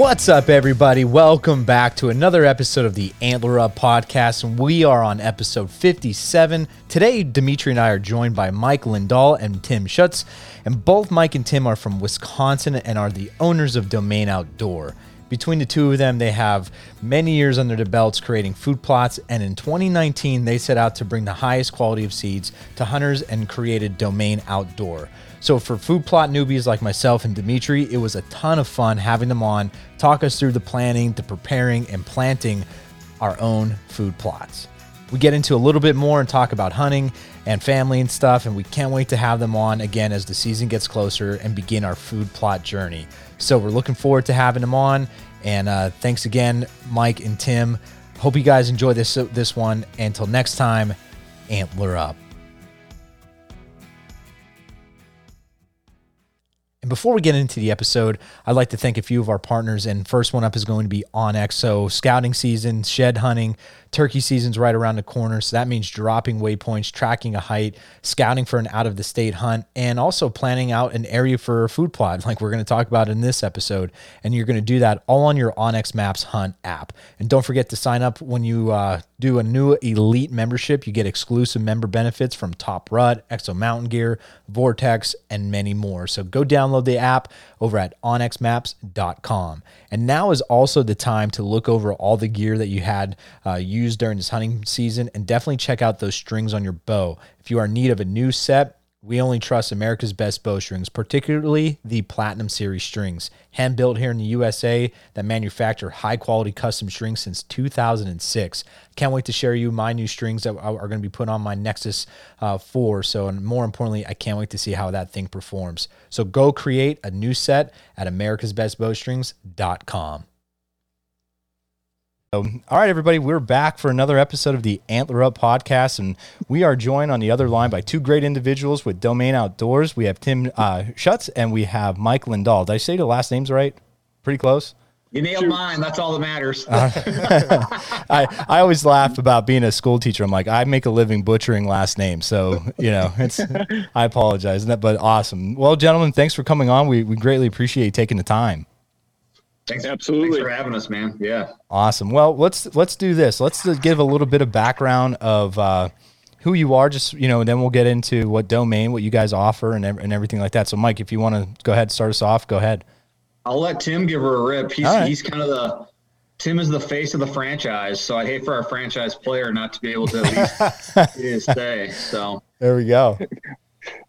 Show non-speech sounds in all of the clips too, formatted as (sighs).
What's up, everybody? Welcome back to another episode of the Antler Up podcast. And we are on episode 57. Today, Dimitri and I are joined by Mike Lindahl and Tim Schutz. And both Mike and Tim are from Wisconsin and are the owners of Domain Outdoor. Between the two of them, they have many years under their belts creating food plots. And in 2019, they set out to bring the highest quality of seeds to hunters and created Domain Outdoor. So for food plot newbies like myself and Dimitri, it was a ton of fun having them on, talk us through the planning, the preparing, and planting our own food plots. We get into a little bit more and talk about hunting and family and stuff, and we can't wait to have them on again as the season gets closer and begin our food plot journey. So we're looking forward to having them on, and uh, thanks again, Mike and Tim. Hope you guys enjoy this this one. Until next time, antler up. And before we get into the episode, I'd like to thank a few of our partners. And first one up is going to be onX. So, scouting season, shed hunting, turkey season's right around the corner. So, that means dropping waypoints, tracking a height, scouting for an out of the state hunt, and also planning out an area for a food plot, (laughs) like we're going to talk about in this episode. And you're going to do that all on your onX Maps Hunt app. And don't forget to sign up when you uh, do a new elite membership. You get exclusive member benefits from Top Rut, Exo Mountain Gear, Vortex, and many more. So, go download the app over at onxmaps.com. And now is also the time to look over all the gear that you had uh, used during this hunting season and definitely check out those strings on your bow. If you are in need of a new set, we only trust America's best bowstrings, particularly the Platinum Series strings, hand built here in the USA that manufacture high quality custom strings since 2006. Can't wait to share you my new strings that are going to be put on my Nexus uh, 4. So, and more importantly, I can't wait to see how that thing performs. So, go create a new set at americasbestbowstrings.com. So, all right, everybody, we're back for another episode of the Antler Up podcast, and we are joined on the other line by two great individuals with Domain Outdoors. We have Tim uh, Schutz and we have Mike Lindahl. Did I say the last names right? Pretty close. You nailed mine. That's all that matters. uh, (laughs) I I always laugh about being a school teacher. I'm like, I make a living butchering last names, so you know, it's. I apologize, but awesome. Well, gentlemen, thanks for coming on. We we greatly appreciate taking the time. Thanks, absolutely. Thanks for having us, man. Yeah. Awesome. Well, let's let's do this. Let's give a little bit of background of uh, who you are. Just you know, then we'll get into what domain, what you guys offer, and and everything like that. So, Mike, if you want to go ahead, and start us off. Go ahead. I'll let Tim give her a rip. He's right. he's kind of the Tim is the face of the franchise, so I'd hate for our franchise player not to be able to at least (laughs) get his say. So there we go.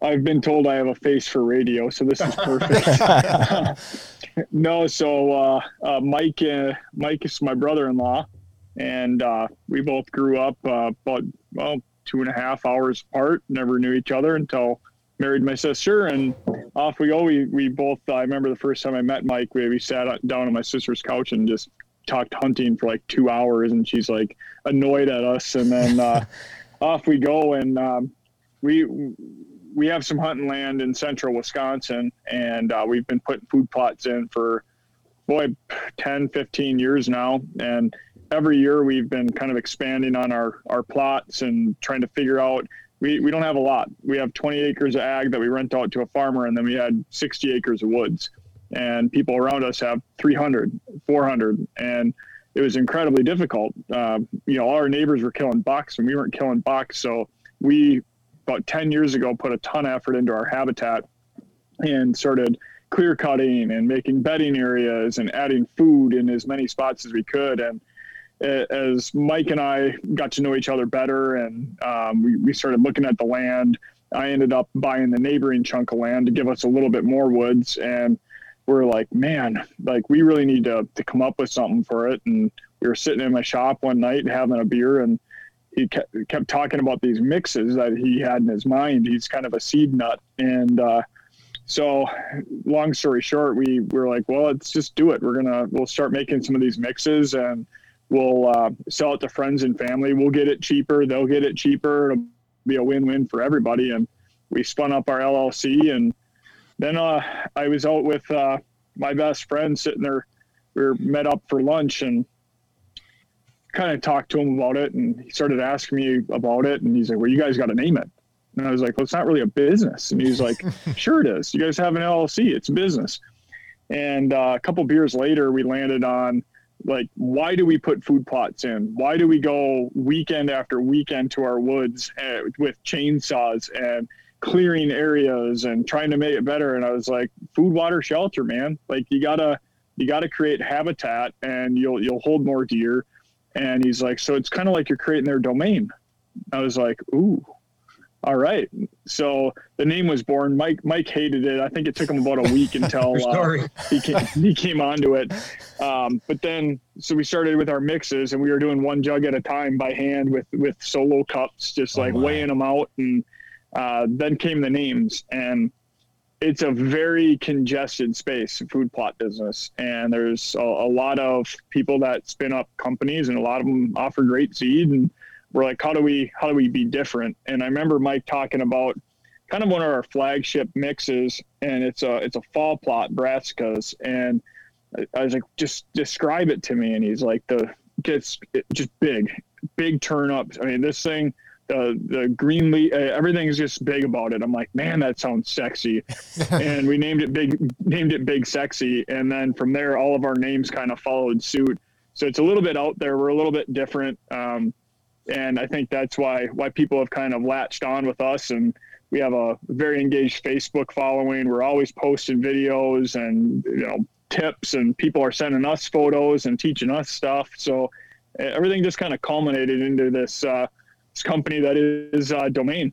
I've been told I have a face for radio, so this is perfect. (laughs) (laughs) no, so uh, uh, Mike, uh, Mike is my brother-in-law, and uh, we both grew up uh, about well two and a half hours apart. Never knew each other until married my sister, and off we go. We we both. I remember the first time I met Mike. We we sat down on my sister's couch and just talked hunting for like two hours, and she's like annoyed at us, and then uh, (laughs) off we go, and um, we we have some hunting land in central Wisconsin, and uh, we've been putting food plots in for boy 10, 15 years now, and every year we've been kind of expanding on our our plots and trying to figure out. We, we don't have a lot. We have 20 acres of ag that we rent out to a farmer, and then we had 60 acres of woods. And people around us have 300, 400, and it was incredibly difficult. Uh, you know, all our neighbors were killing bucks, and we weren't killing bucks, so we about 10 years ago put a ton of effort into our habitat and started clear cutting and making bedding areas and adding food in as many spots as we could. And as mike and i got to know each other better and um, we, we started looking at the land i ended up buying the neighboring chunk of land to give us a little bit more woods. And we're like man like we really need to, to come up with something for it. And we were sitting in my shop one night having a beer and he kept, talking about these mixes that he had in his mind. He's kind of a seed nut. And uh, so, long story short, we, we were like, well, let's just do it. We're going to, we'll start making some of these mixes and we'll uh, sell it to friends and family. We'll get it cheaper. They'll get it cheaper. It'll be a win win for everybody. And we spun up our LLC. And then uh, I was out with uh, my best friend sitting there. We were met up for lunch and kind of talked to him about it and he started asking me about it and he's like well you guys got to name it and i was like well it's not really a business and he's like (laughs) sure it is you guys have an llc it's a business And uh, a couple beers later, we landed on like, why do we put food plots in? Why do we go weekend after weekend to our woods uh, with chainsaws and clearing areas and trying to make it better? And I was like, food, water, shelter, man. Like you gotta you gotta create habitat, and you'll you'll hold more deer. And he's like, so it's kind of like you're creating their domain. I was like, ooh, all right. So the name was born. Mike Mike hated it. I think it took him about a week until (laughs) uh, he came he came onto it. Um, but then so we started with our mixes and we were doing one jug at a time by hand with with solo cups, just oh, like weighing them out. And uh, then came the names and it's a very congested space food plot business and there's a, a lot of people that spin up companies and a lot of them offer great seed and we're like, how do we how do we be different? And I remember Mike talking about kind of one of our flagship mixes, and it's a it's a fall plot brassicas, and I was like, just describe it to me, and he's like, the gets just big, big turnips. I mean, this thing. The, the green leaf, uh, everything is just big about it. I'm like, man, that sounds sexy, (laughs) and we named it big, named it big sexy, and then from there, all of our names kind of followed suit. So it's a little bit out there. We're a little bit different. Um, and I think that's why why people have kind of latched on with us and we have a very engaged Facebook following. We're always posting videos and you know tips and people are sending us photos and teaching us stuff. So everything just kind of culminated into this uh, this company that is uh, Domain.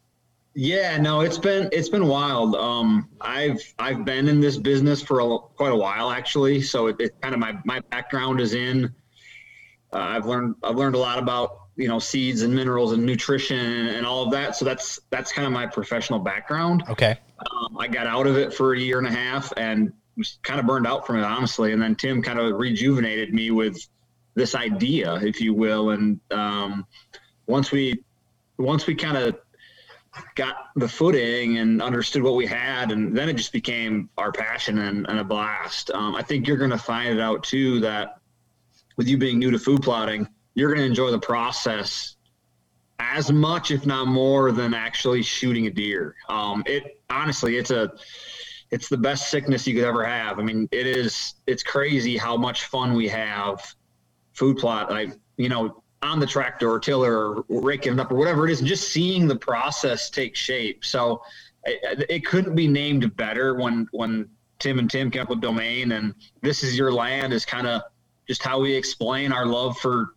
Yeah, no, it's been it's been wild. Um, I've I've been in this business for a, quite a while actually. So it, it kind of my my background is in. Uh, I've learned I've learned a lot about you know seeds and minerals and nutrition and all of that so that's that's kind of my professional background okay um, i got out of it for a year and a half and was kind of burned out from it honestly and then tim kind of rejuvenated me with this idea if you will and um, once we once we kind of got the footing and understood what we had and then it just became our passion and, and a blast um, i think you're going to find it out too that with you being new to food plotting you're going to enjoy the process as much, if not more, than actually shooting a deer. Um, it honestly, it's a, it's the best sickness you could ever have. I mean, it is, it's crazy how much fun we have food plot, like, you know, on the tractor or tiller or raking it up or whatever it is, and just seeing the process take shape. So it, it couldn't be named better when, when Tim and Tim came up with domain and this is your land is kind of just how we explain our love for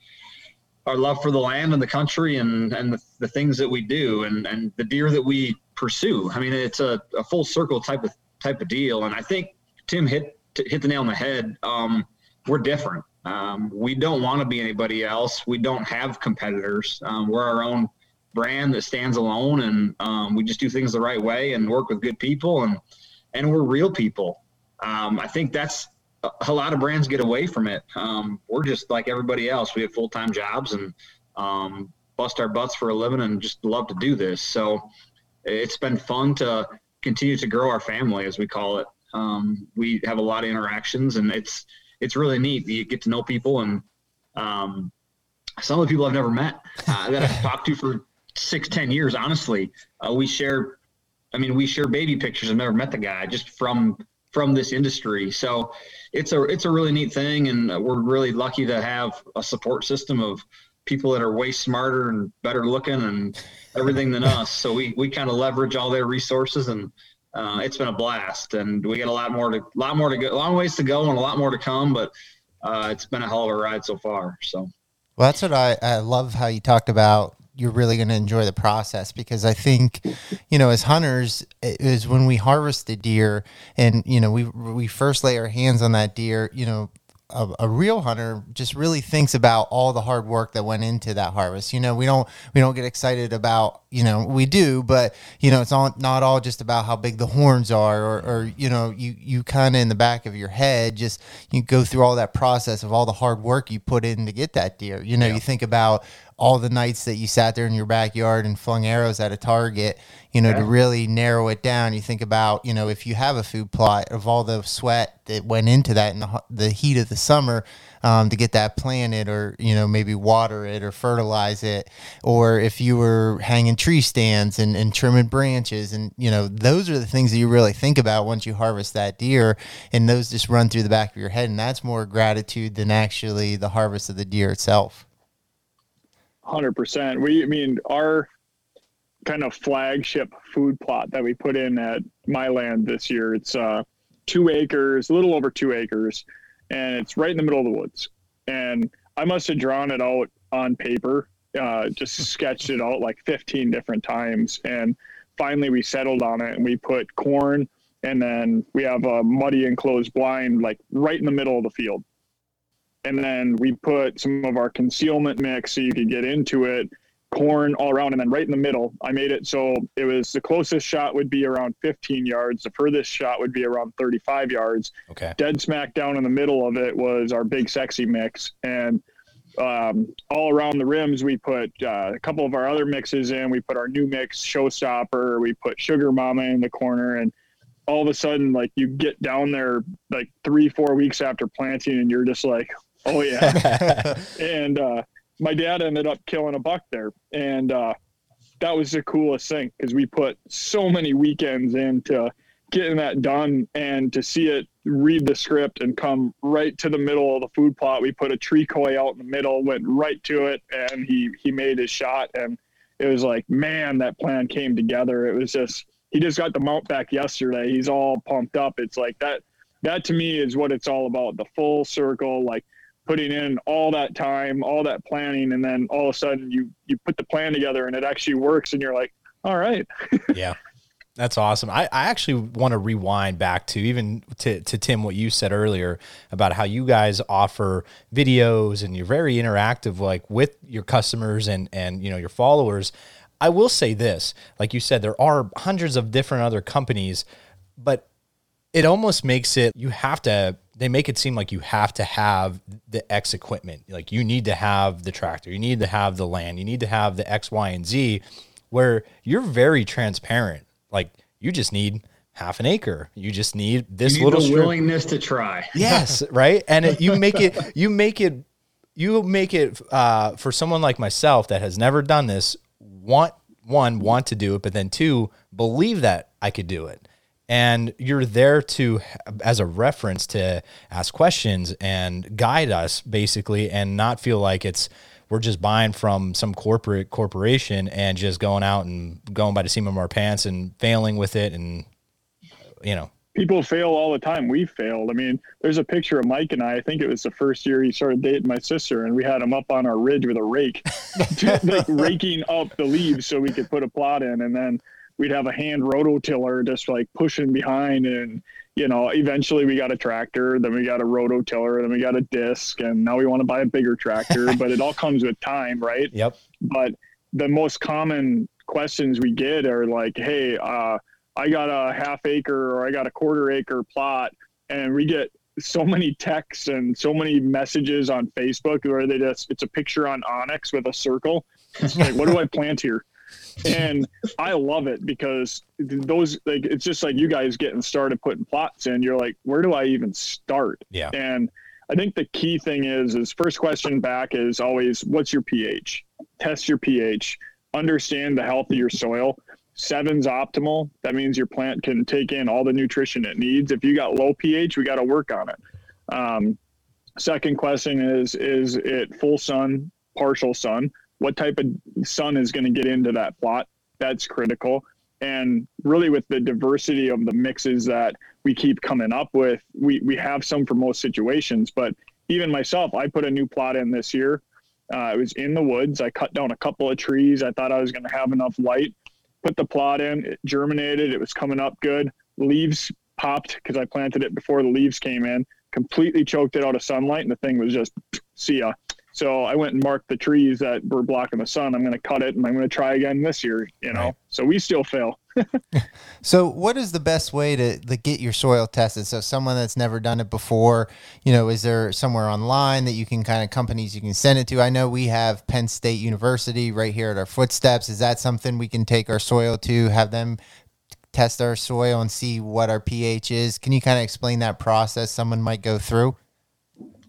our love for the land and the country and and the, the things that we do and and the deer that we pursue. I mean, it's a, a full circle type of type of deal. And I think Tim hit hit the nail on the head. Um, we're different. Um, we don't want to be anybody else. We don't have competitors. Um, we're our own brand that stands alone, and um, we just do things the right way and work with good people, and and we're real people. Um, I think that's a lot of brands get away from it. Um, we're just like everybody else. We have full time jobs and um, bust our butts for a living and just love to do this. So it's been fun to continue to grow our family, as we call it. We have a lot of interactions, and it's it's really neat. You get to know people, and um, some of the people I've never met uh, that I've talked to for six, ten years. Honestly, uh, we share. I mean, we share baby pictures. I've never met the guy just from from this industry. So it's a it's a really neat thing, and we're really lucky to have a support system of people that are way smarter and better looking and everything than us. So we we kind of leverage all their resources, and uh, it's been a blast. And we got a lot more to lot more to go, long ways to go, and a lot more to come. But uh, it's been a hell of a ride so far. So. Well, that's what I, I love how you talked about you're really going to enjoy the process because I think, you know, as hunters, is when we harvest the deer and you know we we first lay our hands on that deer, you know, a, a, real hunter just really thinks about all the hard work that went into that harvest. You know, we don't we don't get excited about you know we do, but you know it's all not all just about how big the horns are, or, or you know you you kind of in the back of your head just you go through all that process of all the hard work you put in to get that deer. You know, yeah. you think about all the nights that you sat there in your backyard and flung arrows at a target, you know, yeah. to really narrow it down. You think about, you know, if you have a food plot of all the sweat that went into that in the, the heat of the summer um, to get that planted or, you know, maybe water it or fertilize it. Or if you were hanging tree stands and, and trimming branches and, you know, those are the things that you really think about once you harvest that deer and those just run through the back of your head. And that's more gratitude than actually the harvest of the deer itself. Hundred percent. We, I mean, our kind of flagship food plot that we put in at my land this year. It's uh, two acres, a little over two acres, and it's right in the middle of the woods. And I must have drawn it out on paper, uh, just sketched it out like 15 different times. And finally, we settled on it and we put corn, and then we have a muddy enclosed blind like right in the middle of the field and then we put some of our concealment mix so you could get into it corn all around and then right in the middle i made it so it was the closest shot would be around 15 yards. The furthest shot would be around 35 yards. Okay. Dead smack down in the middle of it was our big sexy mix. And um, all around the rims we put uh, a couple of our other mixes in. We put our new mix showstopper. We put sugar mama in the corner. And all of a sudden like you get down there like three four weeks after planting and you're just like Oh yeah. (laughs) and uh, my dad ended up killing a buck there, and uh, that was the coolest thing because we put so many weekends into getting that done, and to see it read the script and come right to the middle of the food plot. We put a tree koi out in the middle, went right to it, and he he made his shot, and it was like, man, that plan came together. It was just he just got the mount back yesterday. He's all pumped up. It's like that. That to me is what it's all about. The full circle, like putting in all that time, all that planning, and then all of a sudden you you put the plan together and it actually works, and you're like, all right. (laughs) yeah. That's awesome. I, I actually want to rewind back to even to, to Tim, what you said earlier about how you guys offer videos and you're very interactive, like with your customers and, and, you know, your followers. I will say this, like you said, there are hundreds of different other companies, but it almost makes it, you have to they make it seem like you have to have the X equipment. Like you need to have the tractor, you need to have the land, you need to have the X, Y, and Z, where you're very transparent. Like you just need half an acre. You just need this need little willingness to try. Yes, (laughs) right. And it, you make it. You make it. You make it uh, for someone like myself that has never done this. Want one want to do it, but then two believe that I could do it and you're there to as a reference to ask questions and guide us basically and not feel like it's we're just buying from some corporate corporation and just going out and going by the seam of our pants and failing with it and you know. People fail all the time. We failed. I mean there's a picture of mike and i. I think it was the first year he started dating my sister and we had him up on our ridge with a rake (laughs) (laughs) like raking up the leaves so we could put a plot in. And then we'd have a hand rototiller just like pushing behind and you know eventually we got a tractor then we got a rototiller then we got a disc and now we want to buy a bigger tractor (laughs) but it all comes with time right? Yep. But the most common questions we get are like hey uh, i got a half acre or i got a quarter acre plot and we get so many texts and so many messages on facebook where they just it's a picture on onX with a circle. It's like what do i (laughs) plant here and I love it because those like it's just like you guys getting started putting plots in. You're like, where do I even start? Yeah. And I think the key thing is is first question back is always what's your pH? Test your pH. Understand the health of your soil. Seven's optimal. That means your plant can take in all the nutrition it needs. If you got low pH, we got to work on it. Um, second question is is it full sun, partial sun? What type of sun is going to get into that plot. That's critical. And really, with the diversity of the mixes that we keep coming up with, we, we have some for most situations. But even myself, I put a new plot in this year. Uh, it was in the woods. I cut down a couple of trees. I thought I was going to have enough light. Put the plot in. It germinated. It was coming up good. Leaves popped because I planted it before the leaves came in. Completely choked it out of sunlight, and the thing was just see ya So I went and marked the trees that were blocking the sun. I'm going to cut it and I'm going to try again this year, you know? Right. So we still fail. (laughs) so what is the best way to, to get your soil tested? So someone that's never done it before, you know, is there somewhere online that you can kind of companies you can send it to? I know we have Penn State University right here at our footsteps. Is that something we can take our soil to, have them test our soil and see what our pH is? Can you kind of explain that process someone might go through?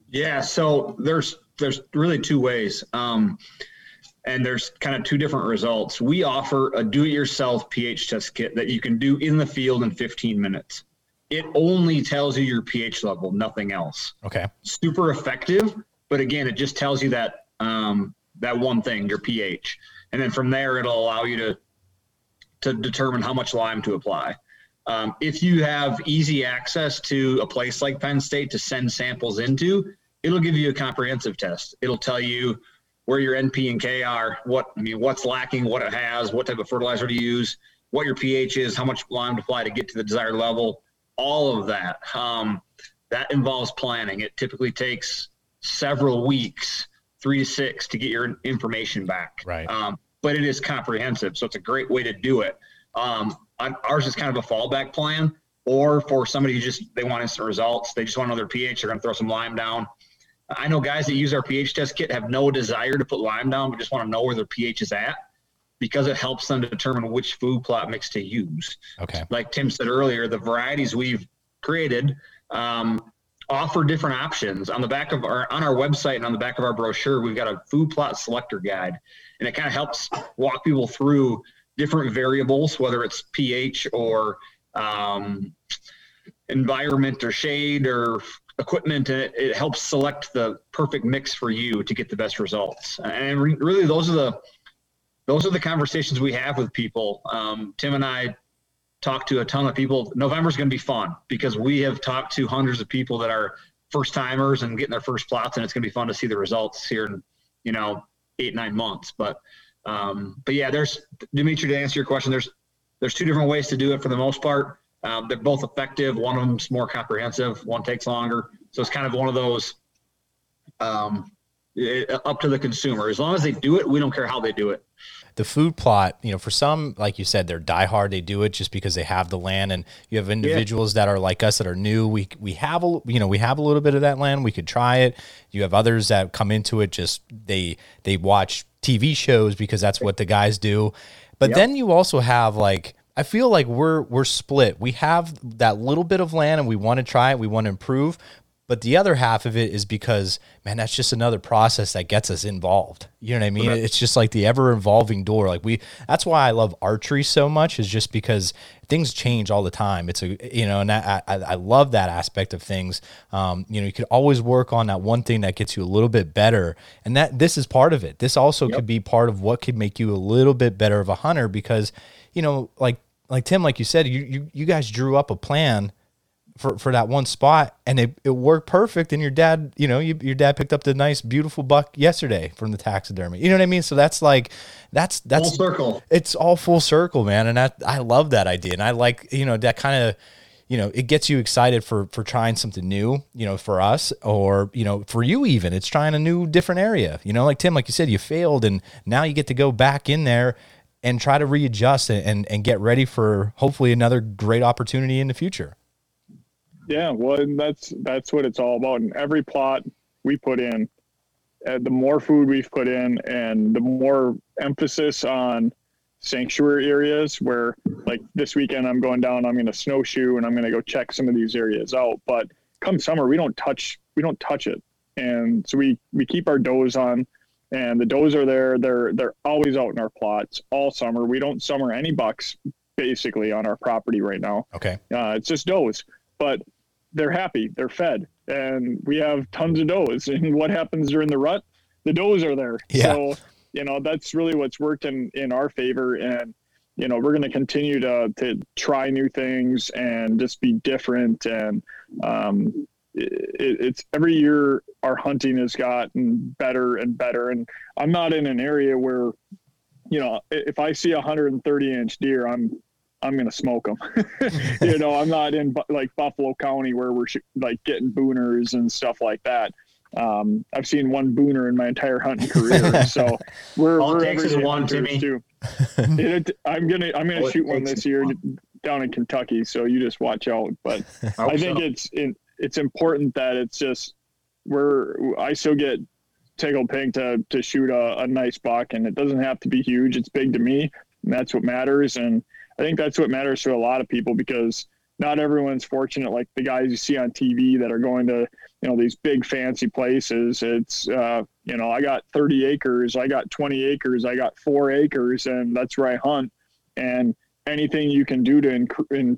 Yeah, so there's there's really two ways. Um, and there's kind of two different results. We offer a do-it-yourself pH test kit that you can do in the field in 15 minutes. It only tells you your pH level, nothing else. Okay. Super effective, but again, it just tells you that um, that one thing, your pH, and then from there, it'll allow you to to determine how much lime to apply. Um, if you have easy access to a place like Penn State to send samples into, it'll give you a comprehensive test. It'll tell you where your NP and K are, what I mean, what's lacking, what it has, what type of fertilizer to use, what your pH is, how much lime to apply to get to the desired level, all of that. Um, that involves planning. It typically takes several weeks, three to six, to get your information back. Right. Um, but it is comprehensive, so it's a great way to do it. Um, ours is kind of a fallback plan, or for somebody who just they want instant results, they just want their pH, they're going to throw some lime down I know guys that use our pH test kit have no desire to put lime down, but just want to know where their pH is at because it helps them to determine which food plot mix to use. Okay. Like Tim said earlier, the varieties we've created um, offer different options. On the back of our on our website and on the back of our brochure, we've got a food plot selector guide, and it kind of helps walk people through different variables, whether it's pH or um, environment or shade or equipment and it, it, helps select the perfect mix for you to get the best results. And re- really those are the those are the conversations we have with people. Um, tim and i talk to a ton of people. November's going to be fun because we have talked to hundreds of people that are first timers and getting their first plots and it's going to be fun to see the results here in you know eight nine months. But um, but yeah there's dimitri to answer your question there's there's two different ways to do it for the most part um, they're both effective. One of them's more comprehensive. One takes longer. So it's kind of one of those um, it, up to the consumer. As long as they do it, we don't care how they do it. The food plot, you know, for some, like you said, they're diehard. They do it just because they have the land, and you have individuals yeah. that are like us that are new. We we have a you know we have a little bit of that land. We could try it. You have others that come into it just they they watch TV shows because that's what the guys do. But yep. then you also have like I feel like we're we're split. We have that little bit of land and we want to try it, we want to improve, but the other half of it is because man, that's just another process that gets us involved. You know what I mean? It's just like the ever evolving door. Like we that's why I love archery so much is just because things change all the time. It's a you know, and I I, I love that aspect of things. Um, you know, you could always work on that one thing that gets you a little bit better, and that this is part of it. This also yep. could be part of what could make you a little bit better of a hunter because you know, like like Tim, like you said, you you, you guys drew up a plan for, for that one spot and it, it worked perfect. And your dad you know you, your dad picked up the nice beautiful buck yesterday from the taxidermy. You know what i mean? So that's like that's that's full circle. It's all full circle man. And that i love that idea. And i like you know that kind of you know it gets you excited for for trying something new you know for us or you know for you even. It's trying a new different area. You know like tim like you said you failed and now you get to go back in there and try to readjust and, and get ready for hopefully another great opportunity in the future. Yeah, well, that's that's what it's all about. And every plot we put in, uh, the more food we've put in, and the more emphasis on sanctuary areas where, like this weekend, I'm going down. I'm going to snowshoe and I'm going to go check some of these areas out. But come summer, we don't touch we don't touch it, and so we we keep our does on and the does are there. They're they're always out in our plots all summer. We don't summer any bucks basically on our property right now. Okay, uh, it's just does, but they're happy. They're fed, and we have tons of does. (laughs) And what happens during the rut? The does are there. Yeah. So you know that's really what's worked in in our favor, and you know we're going to continue to to try new things and just be different and um, it, it's every year our hunting has gotten better and better. And I'm not in an area where, you know, if I see a 130 inch deer, I'm I'm gonna smoke them. (laughs) you know, I'm not in like Buffalo County where we're sh- like getting booners and stuff like that. Um, I've seen one booner in my entire hunting career, (laughs) so we're all we're takes is one, hunters, Timmy. too. It, I'm gonna I'm gonna All shoot one this year one. down in Kentucky, so you just watch out. But hope I think so. it's it, it's important that it's just we're I still get tickled pink to to shoot a, a nice buck, and it doesn't have to be huge. It's big to me, and that's what matters. And I think that's what matters to a lot of people because not everyone's fortunate like the guys you see on TV that are going to you know these big fancy places. It's uh, you know I got 30 acres, I got 20 acres, I got four acres, and that's where I hunt. And anything you can do to inc- in,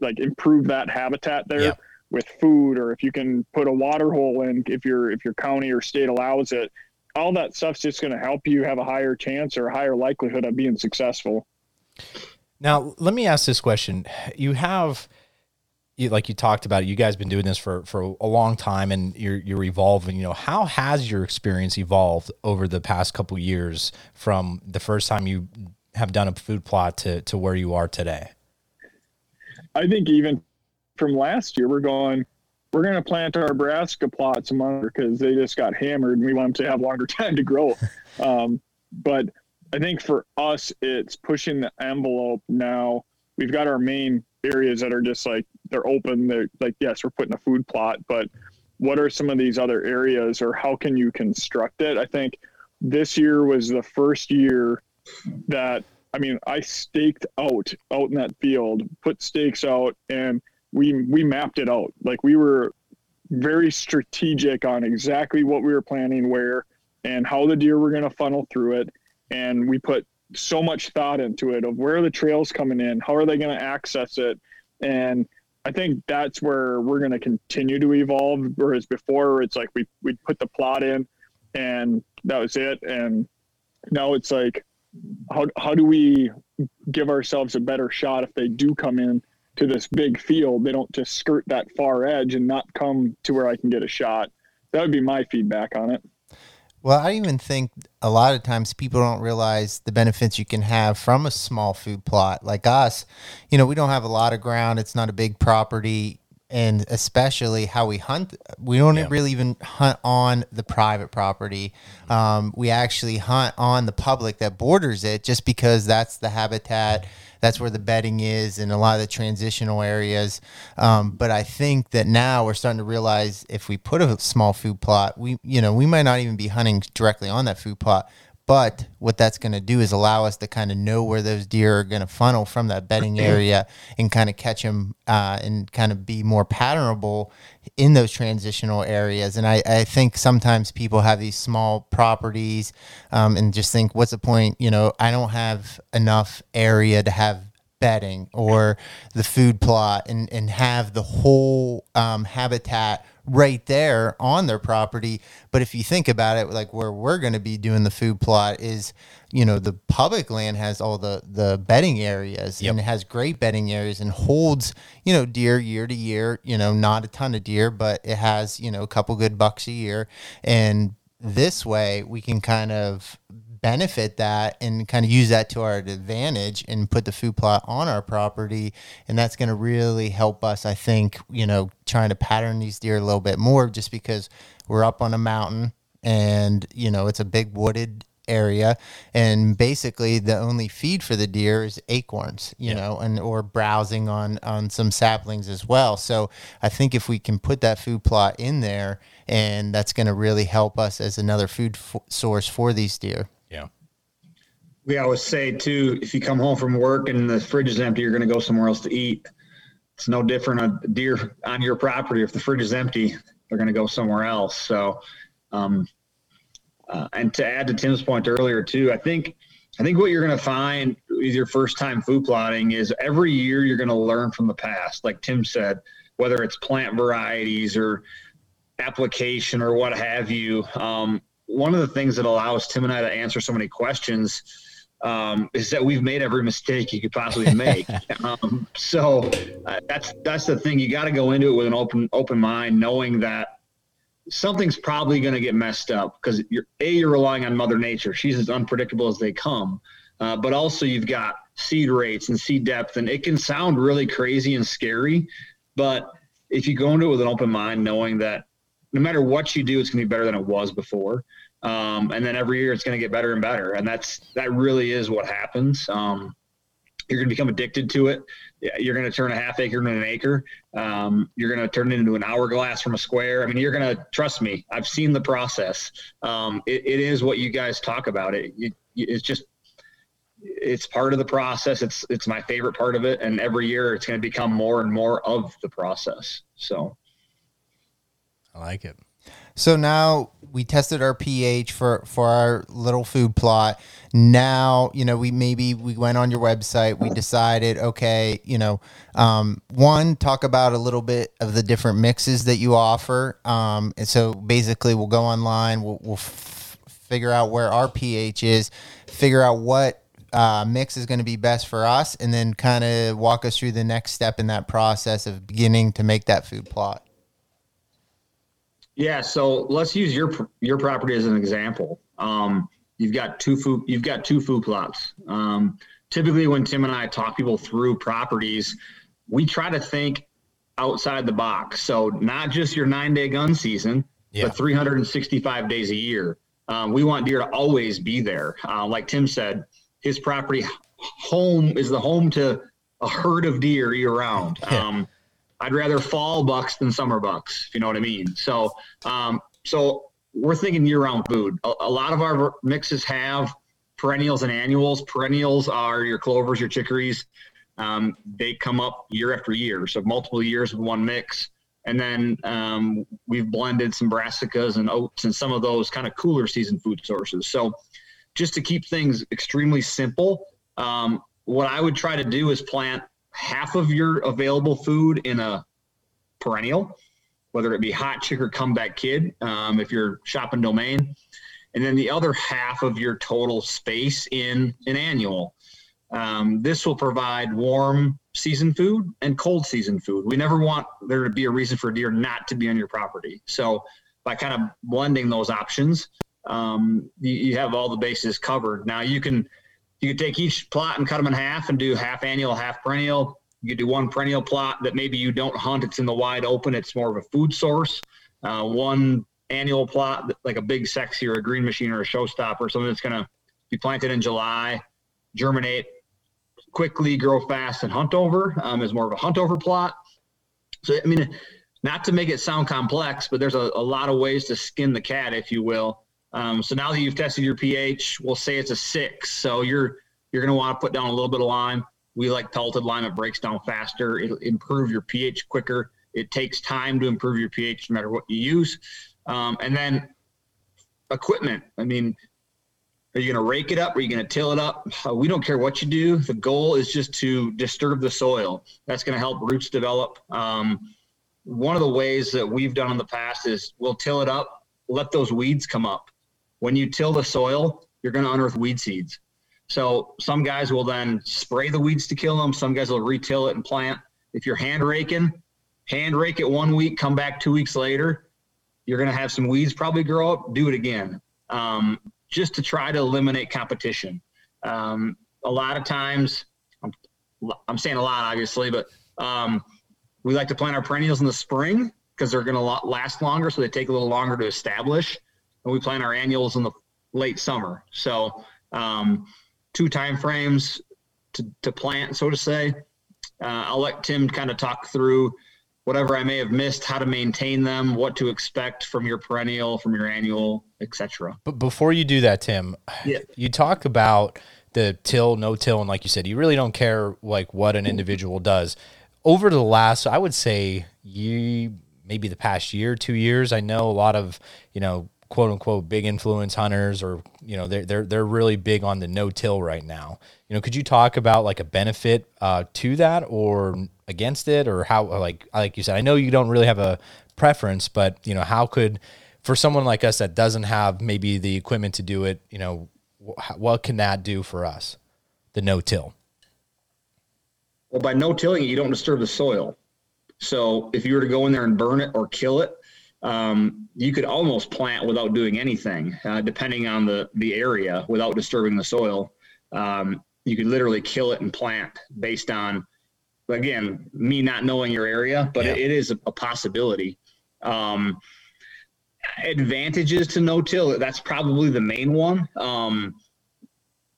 like improve that habitat there. With food, or if you can put a water hole in, if your if your county or state allows it, all that stuff's just going to help you have a higher chance or a higher likelihood of being successful. Now, let me ask this question. You have, you, like you talked about, it, you guys been doing this for, for a long time and you're, you're evolving. You know, how has your experience evolved over the past couple years from the first time you have done a food plot to, to where you are today? I think even from last year, we're going, we're going to plant our brassica plots among because they just got hammered and we want them to have longer (laughs) time to grow. um, but I think for us, it's pushing the envelope now. We've got our main areas that are just like they're open. They're like, yes, we're putting a food plot, but what are some of these other areas or how can you construct it? I think this year was the first year that I mean, I staked out out in that field, put stakes out, and we we mapped it out. Like we were very strategic on exactly what we were planning, where and how the deer were going to funnel through it, and we put so much thought into it of where the trails coming in, how are they going to access it, and I think that's where we're going to continue to evolve. Whereas before, it's like we we put the plot in, and that was it, and now it's like how how do we give ourselves a better shot if they do come in to this big field they don't just skirt that far edge and not come to where i can get a shot that would be my feedback on it Well, I even think a lot of times people don't realize the benefits you can have from a small food plot like us. You know, we don't have a lot of ground, it's not a big property. And especially how we hunt, we don't Yeah. really even hunt on the private property. Um, we actually hunt on the public that borders it just because that's the habitat that's where the bedding is in a lot of the transitional areas. Um, but I think that now we're starting to realize if we put a small food plot, we you know we might not even be hunting directly on that food plot. But what that's going to do is allow us to kind of know where those deer are going to funnel from that bedding area and kind of catch them uh, and kind of be more patternable in those transitional areas. And I, I think sometimes people have these small properties um, and just think, what's the point? You know, I don't have enough area to have bedding or the food plot and, and have the whole um, habitat right there on their property. But if you think about it, like where we're going to be doing the food plot is, you know, the public land has all the, the bedding areas Yep. and it has great bedding areas and holds, you know, deer year to year, you know, not a ton of deer, but it has, you know, a couple good bucks a year. And this way we can kind of benefit that and kind of use that to our advantage and put the food plot on our property. And that's going to really help us i think you know trying to pattern these deer a little bit more just because we're up on a mountain and you know it's a big wooded area. And basically the only feed for the deer is acorns you know and or browsing on on some saplings as well. So i think if we can put that food plot in there and that's going to really help us as another food f- source for these deer Yeah. We always say too, if you come home from work and the fridge is empty, you're going to go somewhere else to eat. It's no different a deer on your property. If the fridge is empty, they're going to go somewhere else. So, um, uh, and to add to Tim's point earlier too, I think, I think what you're going to find with your first time food plotting is every year you're going to learn from the past. Like Tim said, whether it's plant varieties or application or what have you. Um, one of the things that allows Tim and I to answer so many questions um, is that we've made every mistake you could possibly make. (laughs) um, so uh, that's that's the thing. You got to go into it with an open open mind, knowing that something's probably going to get messed up because you're a you're relying on Mother Nature. She's as unpredictable as they come. Uh, but also you've got seed rates and seed depth, and it can sound really crazy and scary. But if you go into it with an open mind, knowing that no matter what you do, it's going to be better than it was before. Um, and then every year it's going to get better and better. And that's, that really is what happens. Um, you're going to become addicted to it. You're going to turn a half acre into an acre. Um, you're going to turn it into an hourglass from a square. I mean, you're going to trust me. I've seen the process. Um, it, it is what you guys talk about. It, it, it's just it's part of the process. It's it's my favorite part of it, and every year it's going to become more and more of the process. So, I like it. So now we tested our pH for for our little food plot. Now you know we maybe we went on your website. We decided okay, you know, um, one talk about a little bit of the different mixes that you offer. Um, and so basically, we'll go online. We'll, we'll f- figure out where our pH is. Figure out what uh, mix is going to be best for us, and then kind of walk us through the next step in that process of beginning to make that food plot. Yeah, so let's use your your property as an example. Um, you've got two food you've got two food plots. Um, typically, when Tim and I talk people through properties, we try to think outside the box. So not just your nine day gun season, yeah. but 365 days a year. Um, we want deer to always be there. Uh, like Tim said, his property home is the home to a herd of deer year round. Um, I'd rather fall bucks than summer bucks, if you know what I mean. So, um, so we're thinking year-round food. A, a, lot of our mixes have perennials and annuals. Perennials are your clovers, your chicories. Um, they come up year after year, so multiple years with one mix. And then um, we've blended some brassicas and oats and some of those kind of cooler season food sources. So, just to keep things extremely simple, um, what I would try to do is plant half of your available food in a perennial, whether it be hot chick or comeback kid, um, if you're shopping domain, and then the other half of your total space in an annual. Um, this will provide warm season food and cold season food. We never want there to be a reason for deer not to be on your property. So by kind of blending those options, um, you, you have all the bases covered. Now you can you could take each plot and cut them in half and do half annual, half perennial. You could do one perennial plot that maybe you don't hunt. It's in the wide open. It's more of a food source. Uh, one annual plot, like a big sexy or a green machine or a showstopper, something that's going to be planted in July, germinate quickly, grow fast, and hunt over um, is more of a hunt over plot. So, I mean, not to make it sound complex, but there's a, a lot of ways to skin the cat, if you will. Um, so now that you've tested your pH, we'll say it's a six. So you're you're going to want to put down a little bit of lime. We like pelleted lime; it breaks down faster. It'll improve your pH quicker. It takes time to improve your pH, no matter what you use. Um, and then equipment. I mean, are you going to rake it up? Are you going to till it up? Uh, we don't care what you do. The goal is just to disturb the soil. That's going to help roots develop. Um, one of the ways that we've done in the past is we'll till it up, let those weeds come up. When you till the soil, you're going to unearth weed seeds. So some guys will then spray the weeds to kill them. Some guys will retill it and plant. If you're hand raking, hand rake it one week, come back two weeks later, you're going to have some weeds probably grow up. Do it again, um, just to try to eliminate competition. Um, a lot of times, I'm, I'm, saying a lot, obviously, but um, we like to plant our perennials in the spring because they're going to last longer, so they take a little longer to establish and we plant our annuals in the late summer. So um, two time frames to, to plant, so to say. Uh, I'll let Tim kind of talk through whatever I may have missed, how to maintain them, what to expect from your perennial, from your annual, etc. But before you do that, Tim, yeah. you talk about the till, no till, and like you said, you really don't care like what an individual does. Over the last, I would say, you maybe the past year, two years, I know a lot of you know quote unquote big influence hunters or you know they're they're they're really big on the no till right now. You know could you talk about like a benefit uh, to that or against it or how like like you said i know you don't really have a preference but you know how could for someone like us that doesn't have maybe the equipment to do it you know what can that do for us? The no till well by no tilling you don't disturb the soil. So if you were to go in there and burn it or kill it um, you could almost plant without doing anything, uh, depending on the the area, without disturbing the soil. Um, you could literally kill it and plant based on, again, me not knowing your area, but yeah. it, it is a, a possibility. Um, advantages to no-till. That's probably the main one. Um,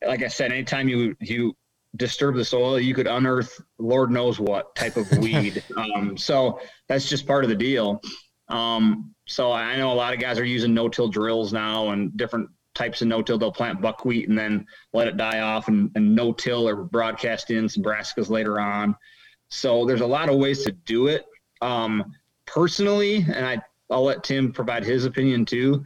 like I said, anytime you you disturb the soil, you could unearth Lord knows what type of (laughs) weed. um, so that's just part of the deal. Um, so I know a lot of guys are using no-till drills now and different types of no-till. They'll plant buckwheat and then let it die off and, and no-till or broadcast in some brassicas later on. So there's a lot of ways to do it. Um, personally, and I, I'll let Tim provide his opinion too.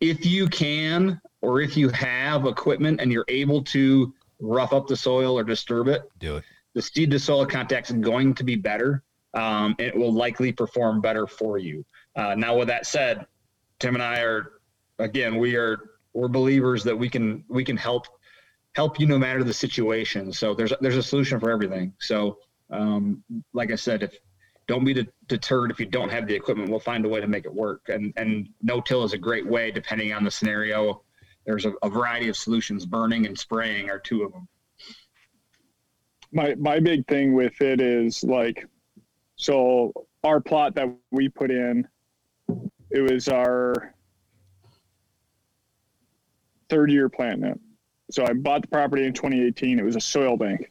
If you can, or if you have equipment and you're able to rough up the soil or disturb it, do it. The seed to soil contact is going to be better. Um, it will likely perform better for you. Uh, now, with that said, Tim and I are, again, we are we're believers that we can we can help help you no matter the situation. So there's there's a solution for everything. So um, like I said, if don't be deterred if you don't have the equipment, we'll find a way to make it work. And and no till is a great way depending on the scenario. There's a, a variety of solutions. Burning and spraying are two of them. My my big thing with it is like, so our plot that we put in, it was our third year planting it. So I bought the property in 2018. It was a soil bank.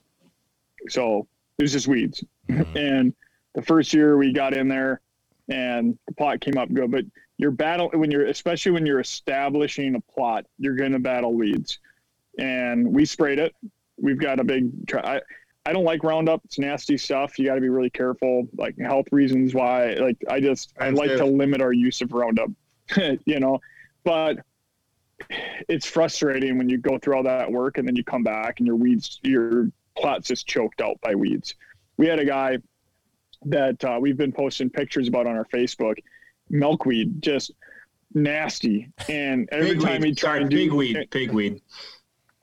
So it was just weeds. Mm-hmm. (laughs) and the first year we got in there and the plot came up good. But you're battle when you're especially when you're establishing a plot, you're gonna battle weeds. And we sprayed it. We've got a big I, I don't like Roundup. It's nasty stuff. You got to be really careful, like health reasons why. Like I just I like to limit our use of Roundup, (laughs) you know. But it's frustrating when you go through all that work and then you come back and your weeds, your plot's just choked out by weeds. We had a guy that uh, we've been posting pictures about on our Facebook, milkweed, just nasty. And every pigweed. time he tried to do pigweed, pigweed,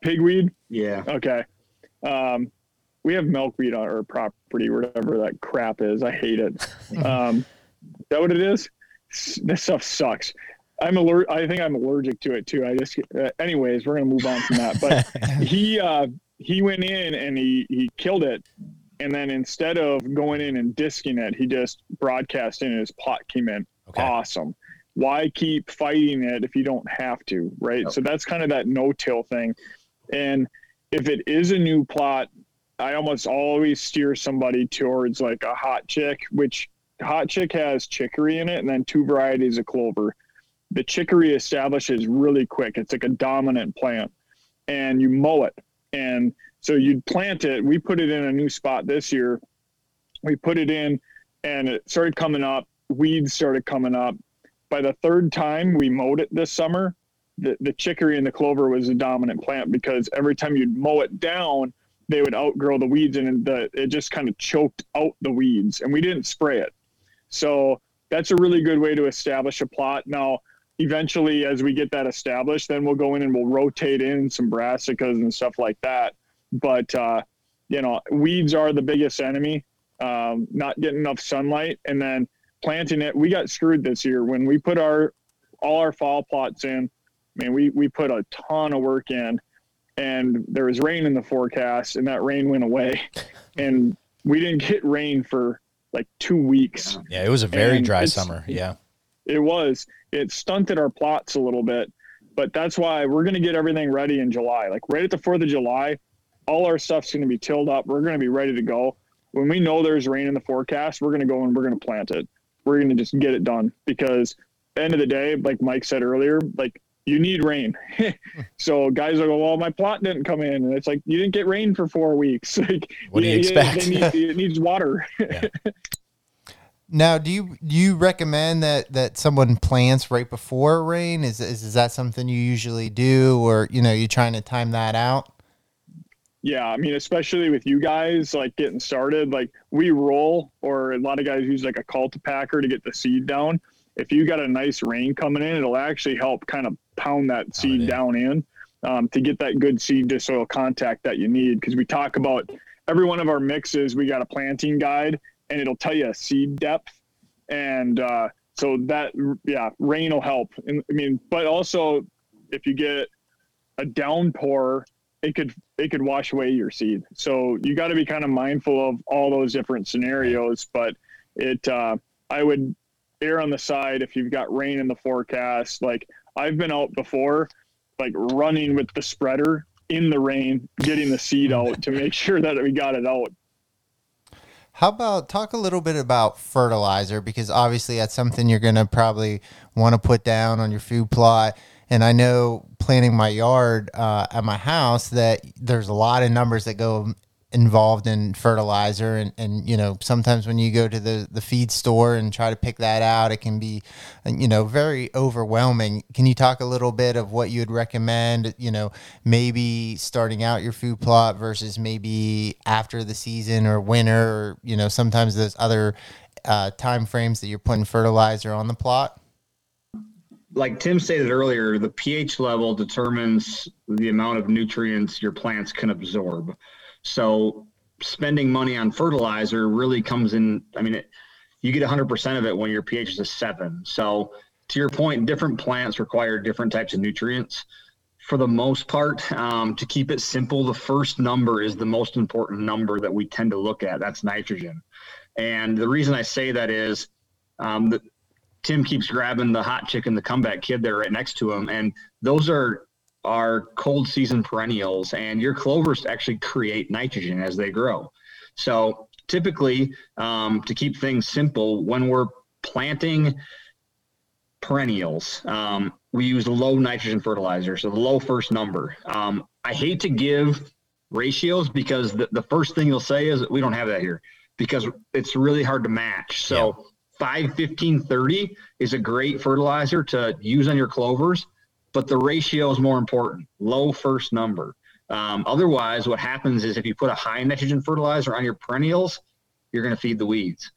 pigweed. Yeah. Okay. Um, we have milkweed on our property, whatever that crap is. I hate it. (laughs) Um, is that what it is? This stuff sucks. I'm allergic. I think I'm allergic to it too. I just, uh, anyways, we're gonna move on from that. But (laughs) he uh, he went in and he he killed it, and then instead of going in and disking it, he just broadcast in and his plot came in. Okay. Awesome. Why keep fighting it if you don't have to, right? Yep. So that's kind of that no-till thing. And if it is a new plot, I almost always steer somebody towards like a hot chick, which hot chick has chicory in it, and then two varieties of clover the chicory establishes really quick. It's like a dominant plant, and you mow it. And so you'd plant it. We put it in a new spot this year. We put it in, and it started coming up. Weeds started coming up. By the third time we mowed it this summer, the, the chicory and the clover was a dominant plant because every time you'd mow it down, they would outgrow the weeds and the, it just kind of choked out the weeds. And we didn't spray it. So that's a really good way to establish a plot. Now, eventually as we get that established then we'll go in and we'll rotate in some brassicas and stuff like that but uh, you know weeds are the biggest enemy um, not getting enough sunlight and then planting it we got screwed this year when we put our all our fall plots in i mean we we put a ton of work in and there was rain in the forecast and that rain went away (laughs) and we didn't get rain for like two weeks yeah it was a very and dry summer yeah it was it stunted our plots a little bit. But that's why we're going to get everything ready in July. Like right at the 4th of July, all our stuff's going to be tilled up. We're going to be ready to go. When we know there's rain in the forecast, we're going to go and we're going to plant it. We're going to just get it done because end of the day, like Mike said earlier, like you need rain. (laughs) so guys will go, well, my plot didn't come in. And it's like, you didn't get rain for four weeks. (laughs) like, what do you, you expect? Need, it needs water. (laughs) Yeah. Now, do you do you recommend that that someone plants right before rain? Is, is is that something you usually do, or you know, you're trying to time that out? Yeah, I mean, especially with you guys like getting started, like we roll, or a lot of guys use like a cultipacker to get the seed down. If you got a nice rain coming in, it'll actually help kind of pound that seed oh, down in um, to get that good seed to soil contact that you need. Because we talk about every one of our mixes, we got a planting guide and it'll tell you a seed depth. And uh, so that, yeah, rain will help. And, I mean, but also if you get a downpour, it could it could wash away your seed. So you got to be kind of mindful of all those different scenarios. But it, uh, I would err on the side if you've got rain in the forecast. Like I've been out before, like running with the spreader in the rain, getting the seed out to make (laughs) sure that we got it out. How about talk a little bit about fertilizer because obviously that's something you're going to probably want to put down on your food plot. And I know planting my yard uh, at my house that there's a lot of numbers that go involved in fertilizer and, and you know sometimes when you go to the, the feed store and try to pick that out it can be you know very overwhelming can you talk a little bit of what you would recommend you know maybe starting out your food plot versus maybe after the season or winter or you know sometimes there's other uh, time frames that you're putting fertilizer on the plot like Tim stated earlier, the pH level determines the amount of nutrients your plants can absorb. So spending money on fertilizer really comes in. I mean, it, you get 100% of it when your pH is a seven. So to your point, different plants require different types of nutrients. For the most part, um, to keep it simple, the first number is the most important number that we tend to look at. That's nitrogen. And the reason I say that is um, Tim keeps grabbing the hot chicken, the comeback kid there right next to him. And those are are cold season perennials, and your clovers actually create nitrogen as they grow. So typically, um, to keep things simple, when we're planting perennials, um, we use low nitrogen fertilizer, so the low first number. Um, I hate to give ratios because the, the first thing you'll say is we don't have that here because it's really hard to match. So yeah. 5, 15, 30 is a great fertilizer to use on your clovers but the ratio is more important. Low first number. Um, otherwise, what happens is if you put a high nitrogen fertilizer on your perennials, you're going to feed the weeds.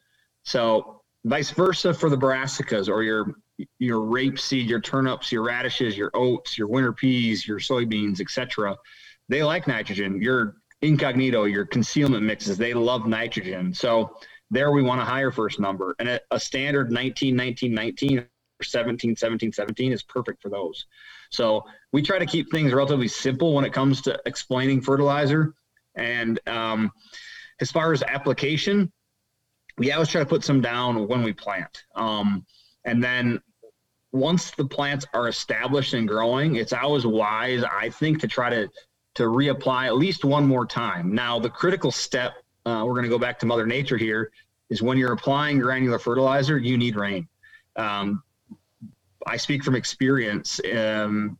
So vice versa for the brassicas or your your rapeseed, your turnips, your radishes, your oats, your winter peas, your soybeans, etc. They like nitrogen. Your incognito, your concealment mixes, they love nitrogen. So there we want a higher first number. And a, a standard 19, 19, 19 17, 17, 17 is perfect for those. So we try to keep things relatively simple when it comes to explaining fertilizer. And um, as far as application, we always try to put some down when we plant. Um, and then once the plants are established and growing, it's always wise, I think, to try to to reapply at least one more time. Now, the critical step, uh, we're going to go back to Mother Nature here, is when you're applying granular fertilizer, you need rain. Um, I speak from experience um,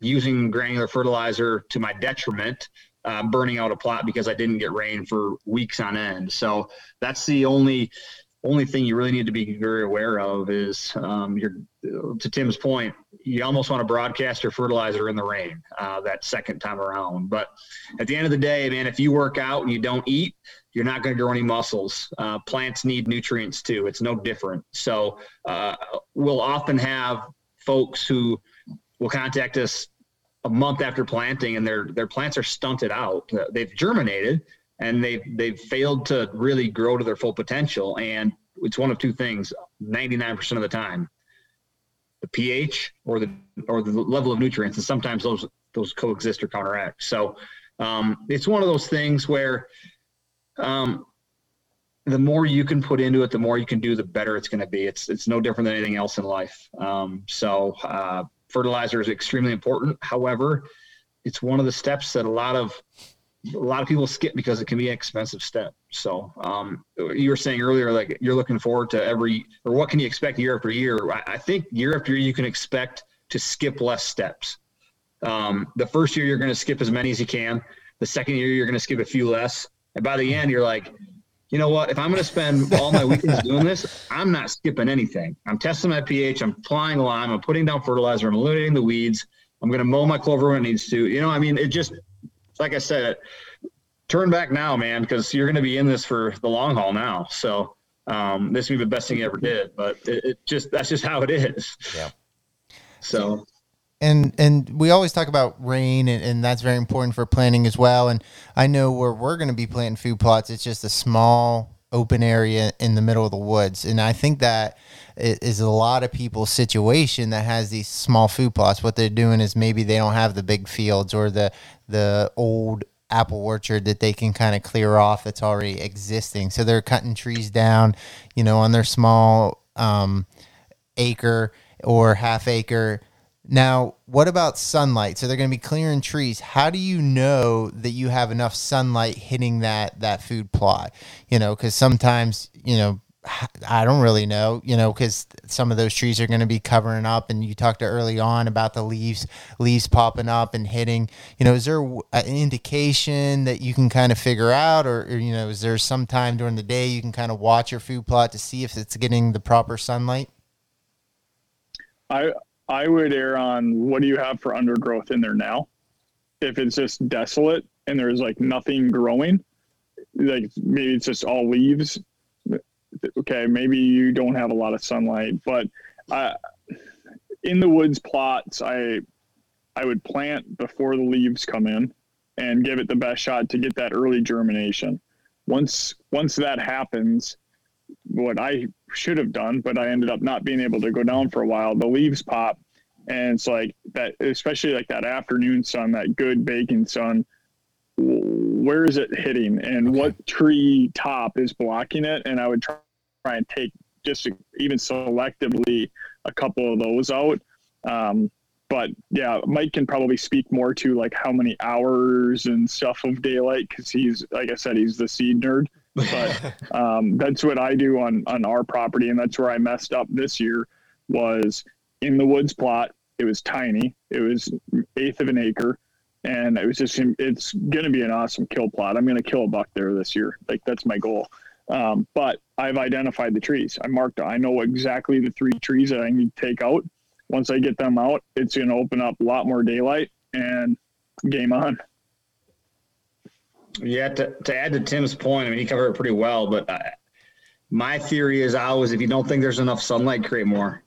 using granular fertilizer to my detriment, uh, burning out a plot because I didn't get rain for weeks on end. So that's the only only thing you really need to be very aware of is um, your to Tim's point, you almost want to broadcast your fertilizer in the rain uh, that second time around. But at the end of the day, man, if you work out and you don't eat, you're not going to grow any muscles. Uh, plants need nutrients too. It's no different. So uh, we'll often have folks who will contact us a month after planting, and their their plants are stunted out. They've germinated, and they've they've failed to really grow to their full potential. And it's one of two things: 99% of the time, the pH or the or the level of nutrients, and sometimes those those coexist or counteract. So um, it's one of those things where um, the more you can put into it, the more you can do, the better it's going to be. It's it's no different than anything else in life. Um, so uh, fertilizer is extremely important. However, it's one of the steps that a lot of a lot of people skip because it can be an expensive step. So um, you were saying earlier, like you're looking forward to every or what can you expect year after year? I, I think year after year you can expect to skip less steps. Um, the first year you're going to skip as many as you can. The second year you're going to skip a few less and by the end, you're like, you know what? If I'm going to spend all my weekends (laughs) doing this, I'm not skipping anything. I'm testing my pH. I'm applying lime. I'm putting down fertilizer. I'm eliminating the weeds. I'm going to mow my clover when it needs to. You know, I mean, it just, like I said, turn back now, man, because you're going to be in this for the long haul now. So um, this would be the best thing you ever did. But it, it just, that's just how it is. Yeah. So and and we always talk about rain and, and that's very important for planting as well. And i know where we're going to be planting food plots it's just a small open area in the middle of the woods. And i think that is a lot of people's situation that has these small food plots. What they're doing is maybe they don't have the big fields or the the old apple orchard that they can kind of clear off that's already existing. So they're cutting trees down you know on their small um, acre or half acre. Now, what about sunlight? So they're going to be clearing trees. How do you know that you have enough sunlight hitting that that food plot? You know, because sometimes you know I don't really know, you know, because some of those trees are going to be covering up, and you talked early on about the leaves, leaves popping up and hitting. You know, is there an indication that you can kind of figure out, or, or you know, is there some time during the day you can kind of watch your food plot to see if it's getting the proper sunlight? I I would err on what do you have for undergrowth in there now? If it's just desolate and there's like nothing growing, like maybe it's just all leaves. Okay, maybe you don't have a lot of sunlight, but uh, in the woods plots, I I would plant before the leaves come in and give it the best shot to get that early germination. Once once that happens, what I should have done, but I ended up not being able to go down for a while. The leaves pop, and it's like that, especially like that afternoon sun, that good baking sun. Where is it hitting, and okay. what tree top is blocking it? And I would try, try and take just even selectively a couple of those out. Um, but yeah, Mike can probably speak more to like how many hours and stuff of daylight because he's like I said, he's the seed nerd but (laughs) um, that's what I do on on our property, and that's where I messed up this year. Was in the woods plot. It was tiny. It was eighth of an acre, and it was just it's going to be an awesome kill plot. I'm going to kill a buck there this year. Like that's my goal. Um, but I've identified the trees. I marked. I know exactly the three trees that I need to take out. Once I get them out, it's going to open up a lot more daylight and game on. Yeah, to, to add to Tim's point, I mean, he covered it pretty well, but I, my theory is always if you don't think there's enough sunlight, create more.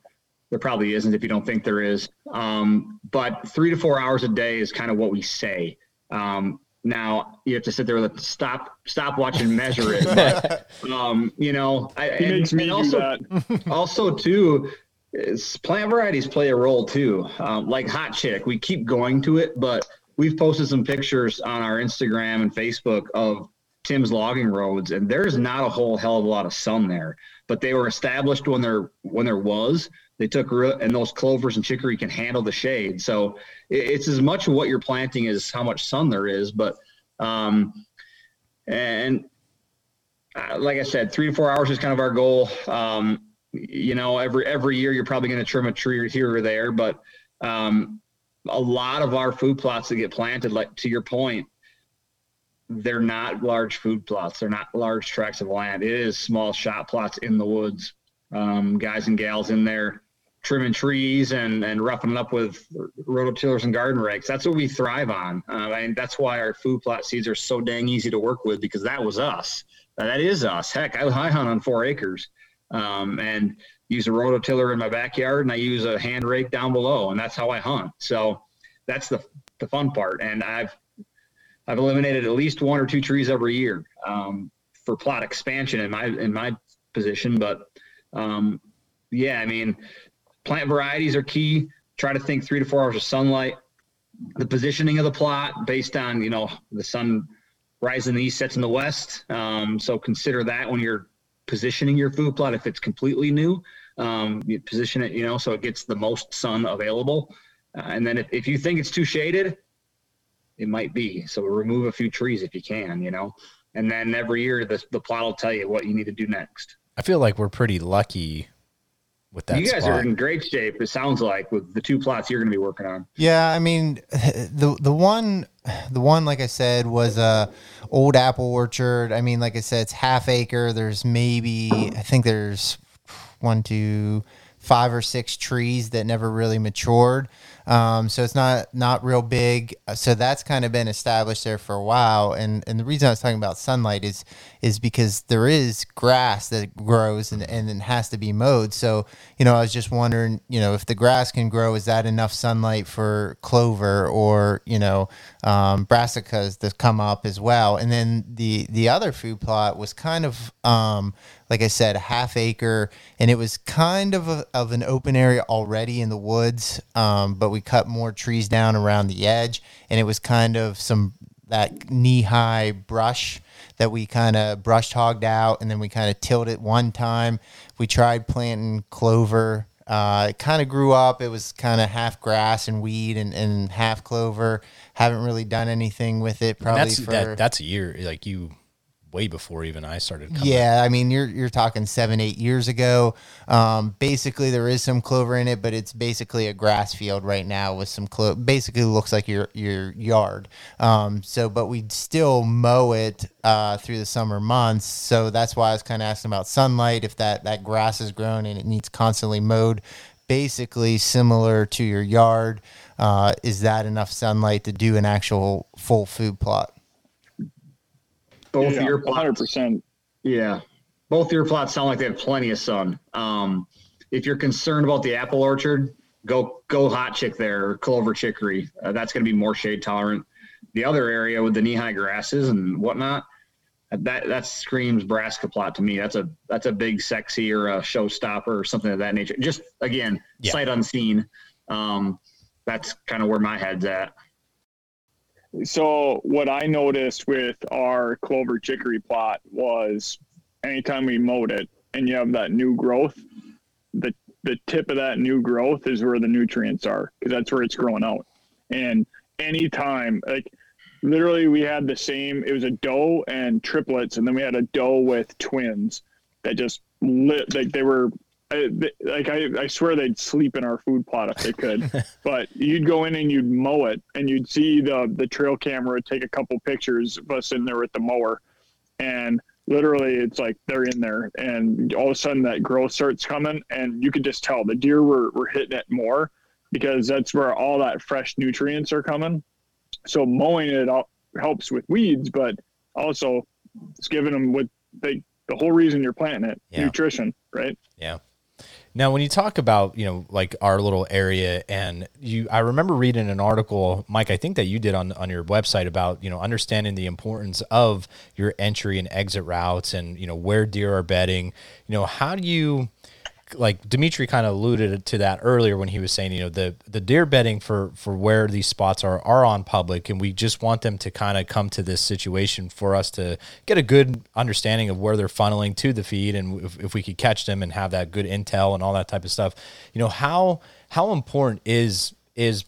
There probably isn't if you don't think there is. Um, but three to four hours a day is kind of what we say. Um, now you have to sit there with a stop, stop watch and measure it. But, (laughs) um, you know, I, he makes and, me and also, (laughs) also too, plant varieties play a role too. Um, like hot chick, we keep going to it, but we've posted some pictures on our Instagram and Facebook of Tim's logging roads, and there's not a whole hell of a lot of sun there. But they were established when there when there was. They took root, and those clovers and chicory can handle the shade. So it's as much what you're planting as how much sun there is. But um, and uh, like I said, three to four hours is kind of our goal. Um, you know, every every year you're probably going to trim a tree here or there, but um, a lot of our food plots that get planted, like to your point, they're not large food plots. They're not large tracts of land. It is small shot plots in the woods. Um, guys and gals in there trimming trees and, and roughing it up with rototillers and garden rakes. That's what we thrive on. Uh, and that's why our food plot seeds are so dang easy to work with because that was us. That is us. Heck, I, I hunt on four acres. Um, and use a rototiller in my backyard and I use a hand rake down below, and that's how I hunt. So that's the the fun part. And I've I've eliminated at least one or two trees every year um, for plot expansion in my in my position. But um, yeah, I mean, plant varieties are key. Try to think three to four hours of sunlight. The positioning of the plot based on you know the sun rising in the east, sets in the west. Um, so consider that when you're positioning your food plot. If it's completely new, um, you position it, you know, so it gets the most sun available. Uh, and then if, if you think it's too shaded, it might be. So remove a few trees if you can, you know. And then every year the the plot will tell you what you need to do next. I feel like we're pretty lucky with that. You guys spot. are in great shape. It sounds like with the two plots you're going to be working on. Yeah, I mean, (laughs) the the one, the one like I said was a old apple orchard. I mean, like I said, it's half acre. There's maybe I think there's one, two, five or six trees that never really matured. Um, so it's not not real big. So that's kind of been established there for a while. And and the reason I was talking about sunlight is is because there is grass that grows and and it has to be mowed. So you know I was just wondering you know if the grass can grow, is that enough sunlight for clover or you know um, brassicas that come up as well? And then the the other food plot was kind of um, like I said, a half acre, and it was kind of a, of an open area already in the woods. Um, but we cut more trees down around the edge, and it was kind of some that knee high brush that we kind of bush hogged out, and then we kind of tilled it one time. We tried planting clover. Uh, it kind of grew up. It was kind of half grass and weed and, and half clover. Haven't really done anything with it. Probably that's for that, that's a year like you way before even I started. Coming. yeah, I mean, you're you're talking seven, eight years ago. Um, basically, there is some clover in it, but it's basically a grass field right now with some clover. Basically, looks like your your yard. Um, so, but we still mow it uh, through the summer months. So that's why I was kind of asking about sunlight. If that that grass is grown and it needs constantly mowed, basically similar to your yard. Uh, is that enough sunlight to do an actual full food plot? Both yeah, of your plots, 100%. yeah, both of your plots sound like they have plenty of sun. Um, if you're concerned about the apple orchard, go go hot chick there or clover chicory. Uh, that's going to be more shade tolerant. The other area with the knee high grasses and whatnot, that that screams brassica plot to me. That's a that's a big sexy or a showstopper or something of that nature. Just again, Yeah. sight unseen. Um, that's kind of where my head's at. So what I noticed with our clover chicory plot was anytime we mowed it and you have that new growth, the the tip of that new growth is where the nutrients are because that's where it's growing out. And anytime like literally we had the same it was a doe and triplets and then we had a doe with twins that just lit like they were I, like I, I swear they'd sleep in our food plot if they could (laughs) but you'd go in and you'd mow it and you'd see the the trail camera take a couple pictures of us in there with the mower and literally it's like they're in there and all of a sudden that growth starts coming and you could just tell the deer were, were hitting it more because that's where all that fresh nutrients are coming so mowing it all helps with weeds but also it's giving them what they the whole reason you're planting it Yeah. nutrition right Yeah. Now, when you talk about, you know, like our little area and you, I remember reading an article, Mike, I think that you did on, on your website about, you know, understanding the importance of your entry and exit routes and, you know, where deer are bedding, you know, how do you, like Dimitri kind of alluded to that earlier when he was saying, you know, the the deer bedding for for where these spots are are on public, and we just want them to kind of come to this situation for us to get a good understanding of where they're funneling to the feed, and if, if we could catch them and have that good intel and all that type of stuff. You know, how how important is is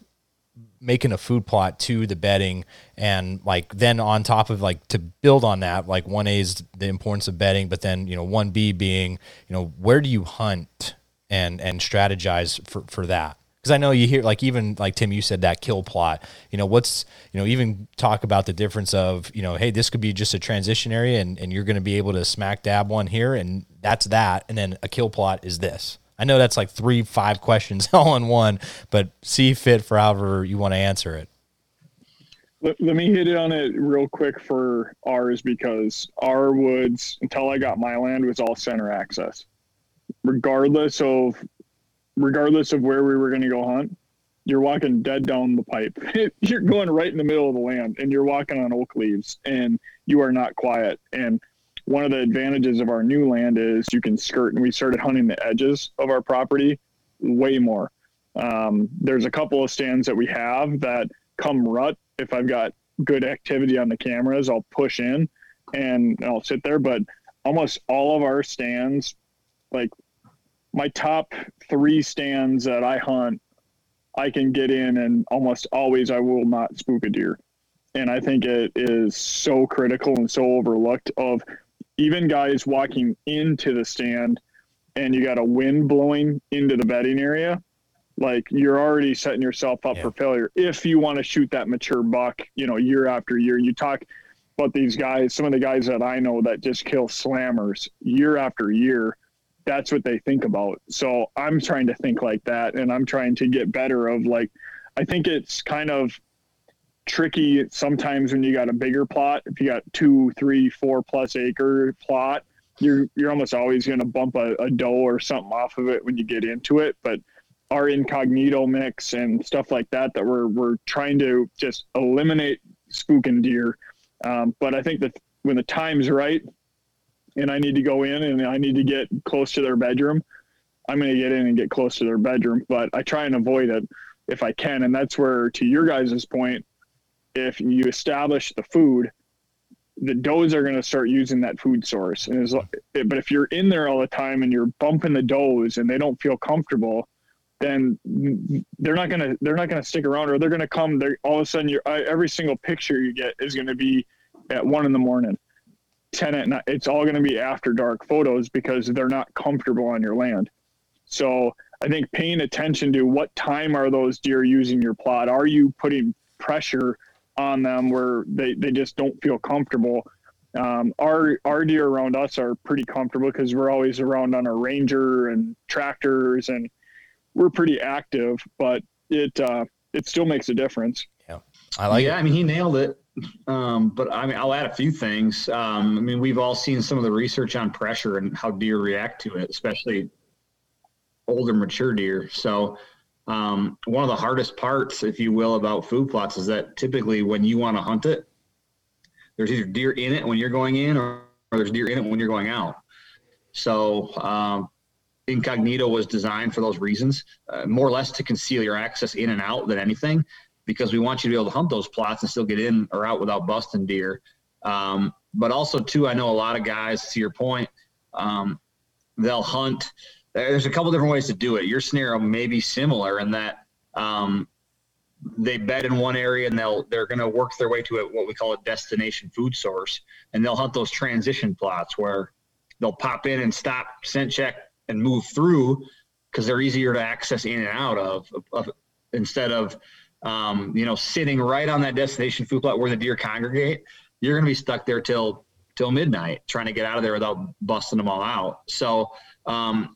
making a food plot to the bedding and like then on top of like to build on that like 1a is the importance of bedding but then you know 1b being you know where do you hunt and and strategize for for that? Because i know you hear like even like tim you said that kill plot you know what's you know even talk about the difference of you know hey this could be just a transition area and, and you're going to be able to smack dab one here and that's that and then a kill plot is this I know that's like three, five questions (laughs) all in one, but see fit for however you want to answer it. let, let me hit it on it real quick for ours because our woods until i got my land was all center access. Regardless of regardless of where we were going to go hunt you're walking dead down the pipe. (laughs) You're going right in the middle of the land and you're walking on oak leaves and you are not quiet. And one of the advantages of our new land is you can skirt and we started hunting the edges of our property way more. Um, there's a couple of stands that we have that come rut. If i've got good activity on the cameras i'll push in and i'll sit there but almost all of our stands like my top three stands that i hunt i can get in and almost always i will not spook a deer. And i think it is so critical and so overlooked of even guys walking into the stand and you got a wind blowing into the bedding area like you're already setting yourself up Yeah. for failure if you want to shoot that mature buck you know year after year you talk about these guys some of the guys that i know that just kill slammers year after year that's what they think about so i'm trying to think like that and i'm trying to get better of like i think it's kind of tricky sometimes when you got a bigger plot. If you got two three four plus acre plot you're you're almost always going to bump a, a doe or something off of it when you get into it. But our incognito mix and stuff like that that we're we're trying to just eliminate spooking deer. Um, but i think that when the time's right and i need to go in and i need to get close to their bedroom i'm going to get in and get close to their bedroom. But i try and avoid it if i can. And that's where to your guys' point if you establish the food, the does are going to start using that food source. And as, but if you're in there all the time and you're bumping the does and they don't feel comfortable, then they're not gonna they're not gonna stick around, or they're gonna come. They're all of a sudden, every single picture you get is going to be at one in the morning, ten at night. It's all going to be after dark photos because they're not comfortable on your land. So I think paying attention to what time are those deer using your plot? Are you putting pressure on them where they, they just don't feel comfortable? Um, our our deer around us are pretty comfortable because we're always around on our ranger and tractors and we're pretty active, but it uh, it still makes a difference. Yeah, I like. Yeah, it. I mean, he nailed it. Um, but I mean, I'll add a few things. Um, I mean, we've all seen some of the research on pressure and how deer react to it, especially older, mature deer. So, um, one of the hardest parts, if you will, about food plots is that typically when you want to hunt it, there's either deer in it when you're going in, or, or there's deer in it when you're going out. So, um, incognito was designed for those reasons, uh, more or less to conceal your access in and out than anything, because we want you to be able to hunt those plots and still get in or out without busting deer. Um, but also, too, I know a lot of guys. To your point, um, they'll hunt. There's a couple different ways to do it. Your scenario may be similar in that um, they bed in one area and they'll they're going to work their way to a, what we call a destination food source, and they'll hunt those transition plots where they'll pop in and stop, scent check, and move through because they're easier to access in and out of, of instead of um, you know sitting right on that destination food plot where the deer congregate you're going to be stuck there till till midnight trying to get out of there without busting them all out so um,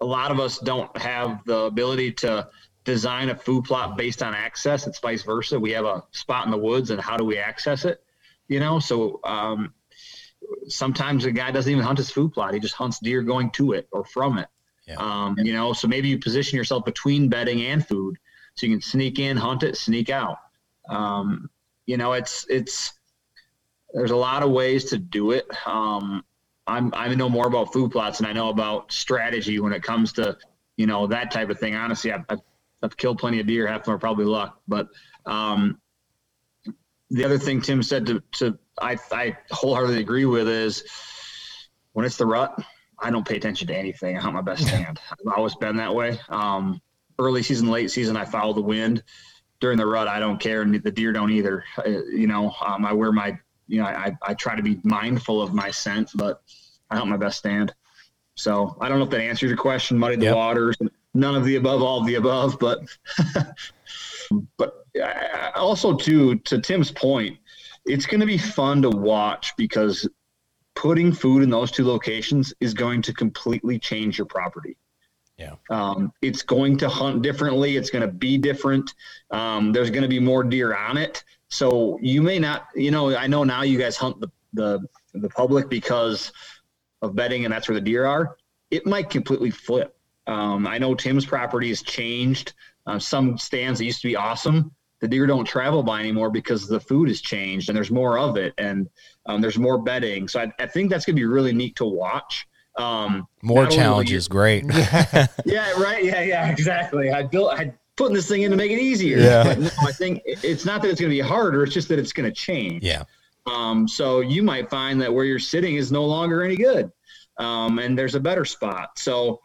a lot of us don't have the ability to design a food plot based on access it's vice versa we have a spot in the woods and how do we access it you know so um, sometimes a guy doesn't even hunt his food plot. He just hunts deer going to it or from it. Yeah. Um, you know, so maybe you position yourself between bedding and food, so you can sneak in, hunt it, sneak out. Um, you know, it's it's there's a lot of ways to do it. Um, I'm I know more about food plots than I know about strategy when it comes to you know that type of thing. Honestly, I've, I've, I've killed plenty of deer. Half of them are probably luck, but um, the other thing Tim said to, to I, I wholeheartedly agree with is when it's the rut, I don't pay attention to anything. I hunt my best (laughs) stand. I've always been that way. Um, early season, late season, I follow the wind. During the rut, I don't care, and the deer don't either. Uh, you know, um, I wear my, you know, I, I try to be mindful of my scent, but I hunt my best stand. So I don't know if that answers your question. Muddy the yep. waters, none of the above, all of the above, but (laughs) but also too to Tim's point, it's going to be fun to watch because putting food in those two locations is going to completely change your property. Yeah. Um, it's going to hunt differently. It's going to be different. Um, there's going to be more deer on it. So you may not, you know, I know now you guys hunt the, the, the public because of bedding and that's where the deer are. It might completely flip. Um, I know Tim's property has changed. Uh, some stands that used to be awesome the deer don't travel by anymore because the food has changed and there's more of it and um, there's more bedding. So I, I think that's going to be really neat to watch. Um, more challenges, great. (laughs) (laughs) yeah, right. Yeah, yeah, exactly. I built, I putting this thing in to make it easier. Yeah. No, I think it's not that it's going to be harder. It's just that it's going to change. Yeah. Um, so you might find that where you're sitting is no longer any good. Um, and there's a better spot. So,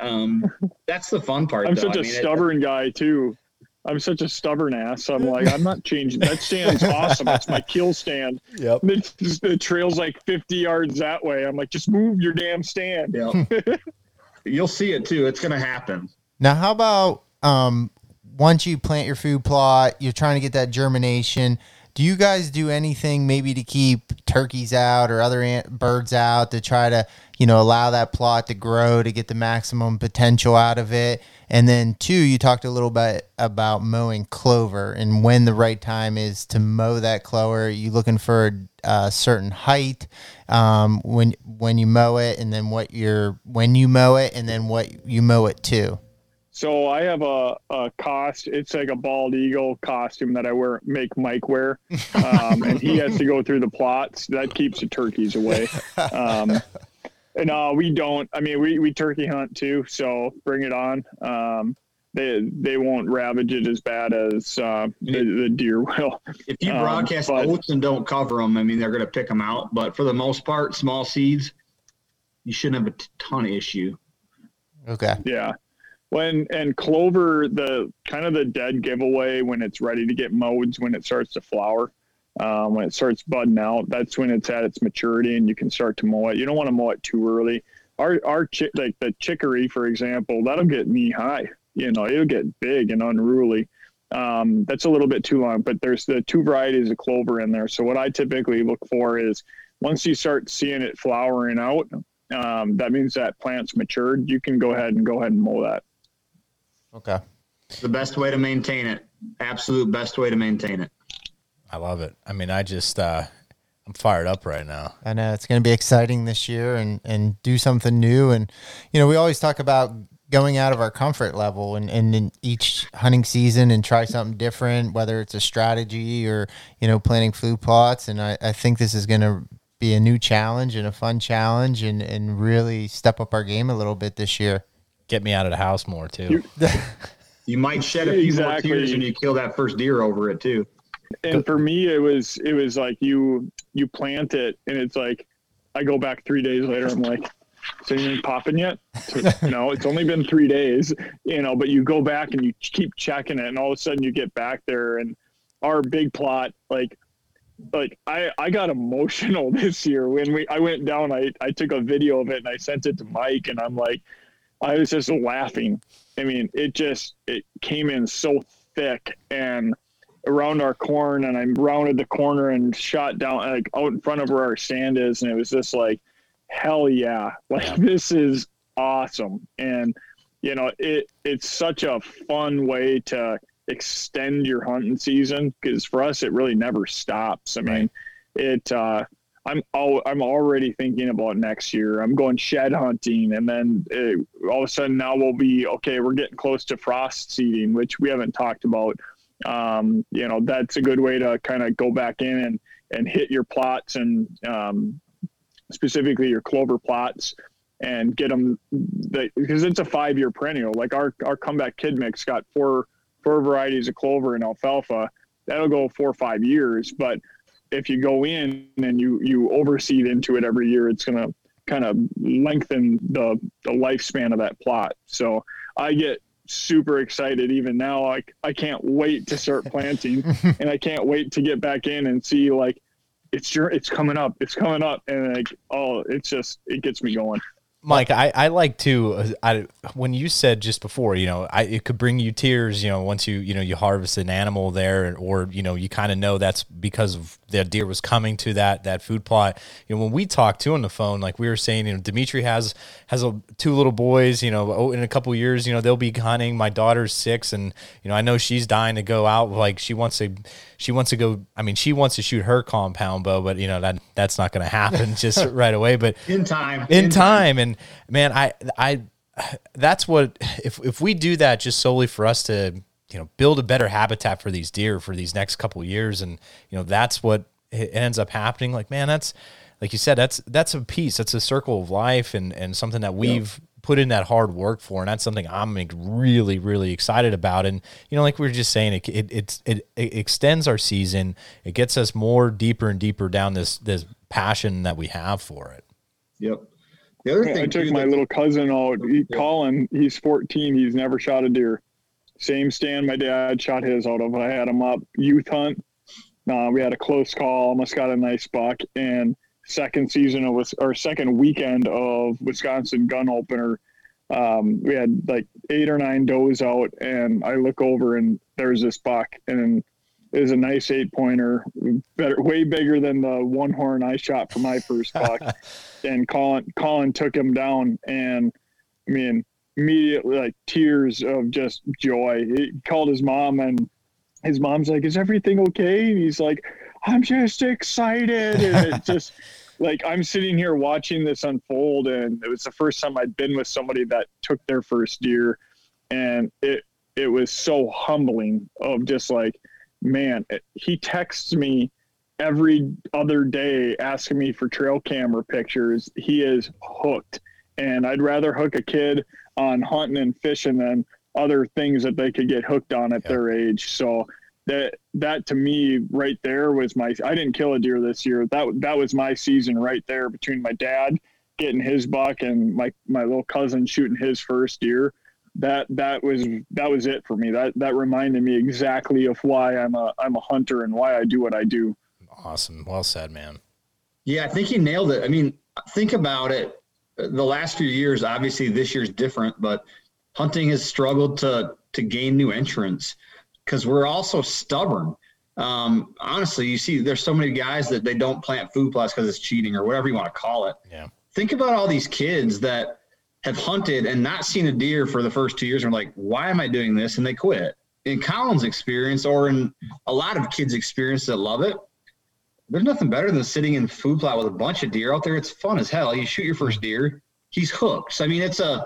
um, (laughs) that's the fun part. I'm though. such I a mean, stubborn it, guy too. I'm such a stubborn ass. I'm (laughs) like, I'm not changing. That stand's awesome. That's my kill stand. Yep. The, the trail's like 50 yards that way. I'm like, just move your damn stand. Yep. (laughs) You'll see it too. It's going to happen. Now, how about um, once you plant your food plot, you're trying to get that germination. Do you guys do anything maybe to keep turkeys out or other ant- birds out to try to, you know, allow that plot to grow to get the maximum potential out of it? And then two, you talked a little bit about mowing clover and when the right time is to mow that clover. Are you looking for a, certain height um, when when you mow it, and then what you're when you mow it, and then what you mow it to. So I have a, a cost. It's like a bald eagle costume that I wear, make Mike wear, um, and he has to go through the plots. That keeps the turkeys away. Um, no, we don't. I mean, we, we turkey hunt too, so bring it on. Um, they they won't ravage it as bad as uh, the, the deer will. If you Um, broadcast but- oats and don't cover them, I mean, they're going to pick them out. But for the most part, small seeds, you shouldn't have a ton of issue. Okay. Yeah. When and clover, the kind of the dead giveaway when it's ready to get mowed, when it starts to flower, um, when it starts budding out, that's when it's at its maturity and you can start to mow it. You don't want to mow it too early. Our our chick like the chicory, for example, that'll get knee high. You know, it'll get big and unruly. Um, that's a little bit too long, but there's the two varieties of clover in there. So what I typically look for is once you start seeing it flowering out, um, that means that plant's matured. You can go ahead and go ahead and mow that. Okay. The best way to maintain it. Absolute best way to maintain it. I love it. I mean, I just uh, I'm fired up right now. I know it's going to be exciting this year and, and do something new. And, you know, we always talk about going out of our comfort level and, and in each hunting season and try something different, whether it's a strategy or, you know, planting food plots. And I, I think this is going to be a new challenge and a fun challenge and, and really step up our game a little bit this year. Get me out of the house more too. (laughs) You might shed a few Exactly. more tears when you kill that first deer over it too. and for me it was it was like you you plant it and it's like i go back three days later i'm like is anything popping yet (laughs) no it's only been three days you know but you go back and you keep checking it and all of a sudden you get back there and our big plot like like i i got emotional (laughs) this year when we i went down i i took a video of it and i sent it to mike and i'm like i was just laughing. I mean it just it came in so thick and around our corn and I rounded the corner and shot down like out in front of where our stand is and it was just like hell yeah. (laughs) Like this is awesome. And you know it it's such a fun way to extend your hunting season because for us it really never stops. I mean it uh I'm all, I'm already thinking about next year. I'm going shed hunting, and then uh all of a sudden now we'll be okay. We're getting close to frost seeding, which we haven't talked about um, you know that's a good way to kind of go back in and and hit your plots and um, specifically your clover plots and get them because it's a five year perennial like our our comeback kid mix got four four varieties of clover and alfalfa that'll go four or five years but if you go in and you you overseed into it every year it's going to kind of lengthen the the lifespan of that plot. So i get super excited even now like i can't wait to start (laughs) planting (laughs) and i can't wait to get back in and see like it's your it's coming up it's coming up. And like oh it's just it gets me going. Mike, I, I like to I, when you said just before, you know, I, it could bring you tears, you know, once you you know you harvest an animal there, or you know you kind of know that's because of the deer was coming to that that food plot. You know, when we talked to on the phone, like we were saying, you know, Dimitri has has a, two little boys. You know, oh, in a couple years, you know, they'll be hunting. My daughter's six, and you know, I know she's dying to go out. Like she wants to, she wants to go. I mean, she wants to shoot her compound bow, but you know that that's not going to happen (laughs) just right away. But In time. in time and man i i that's what if if we do that just solely for us to you know build a better habitat for these deer for these next couple years and you know that's what ends up happening like man that's like you said that's that's a piece that's a circle of life and and something that we've put in that hard work for and that's something i'm really really excited about and you know like we were just saying it it, it's it, it extends our season it gets us more deeper and deeper down this this passion that we have for it Yep. The other thing I took too, my little cousin out. He, Yeah. Colin, he's 14. He's never shot a deer. Same stand my dad shot his out of. I had him up youth hunt. Uh, we had a close call. Almost got a nice buck. And second season of was or second weekend of Wisconsin gun opener. Um, we had like eight or nine does out, and I look over and there's this buck, and it was a nice eight pointer, better, way bigger than the one horn I shot for my first buck (laughs) and Colin Colin took him down and I mean immediately like tears of just joy. He called his mom and his mom's like, Is everything okay? And he's like, I'm just excited. And it's (laughs) just like I'm sitting here watching this unfold and it was the first time I'd been with somebody that took their first deer and it it was so humbling of just like man it- he texts me every other day asking me for trail camera pictures. He is hooked. And I'd rather hook a kid on hunting and fishing and other things that they could get hooked on at their age. So that that to me right there was my I didn't kill a deer this year. That that was my season right there between my dad getting his buck and my my little cousin shooting his first deer. That that was that was it for me. That that reminded me exactly of why I'm a I'm a hunter and why I do what I do. Awesome. Well said, man. Yeah, I think you nailed it. I mean, think about it. The last few years, obviously this year's different, but hunting has struggled to to gain new entrants because we're also stubborn. Um, honestly, you see, there's so many guys that they don't plant food plots because it's cheating or whatever you want to call it. Yeah. Think about all these kids that have hunted and not seen a deer for the first two years and are like, why am I doing this? And they quit. In Colin's experience, or in a lot of kids' experience that love it, there's nothing better than sitting in food plot with a bunch of deer out there. It's fun as hell. You shoot your first deer, he's hooked. So, I mean, it's a,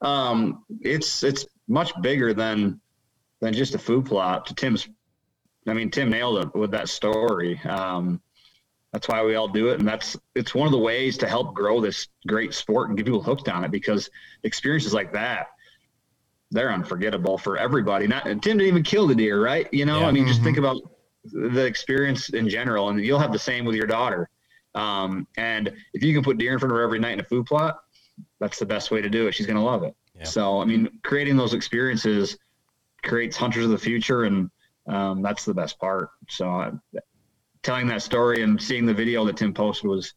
um, it's it's much bigger than than just a food plot. To Tim's, I mean, Tim nailed it with that story. Um, that's why we all do it, and that's it's one of the ways to help grow this great sport and get people hooked on it because experiences like that they're unforgettable for everybody. Not Tim didn't even kill the deer, right? You know, Yeah. I mean, just think about the experience in general, and you'll have the same with your daughter. Um, and if you can put deer in front of her every night in a food plot, that's the best way to do it. She's going to love it. Yeah. So, I mean, creating those experiences creates hunters of the future, and um, that's the best part. So, uh, telling that story and seeing the video that Tim posted was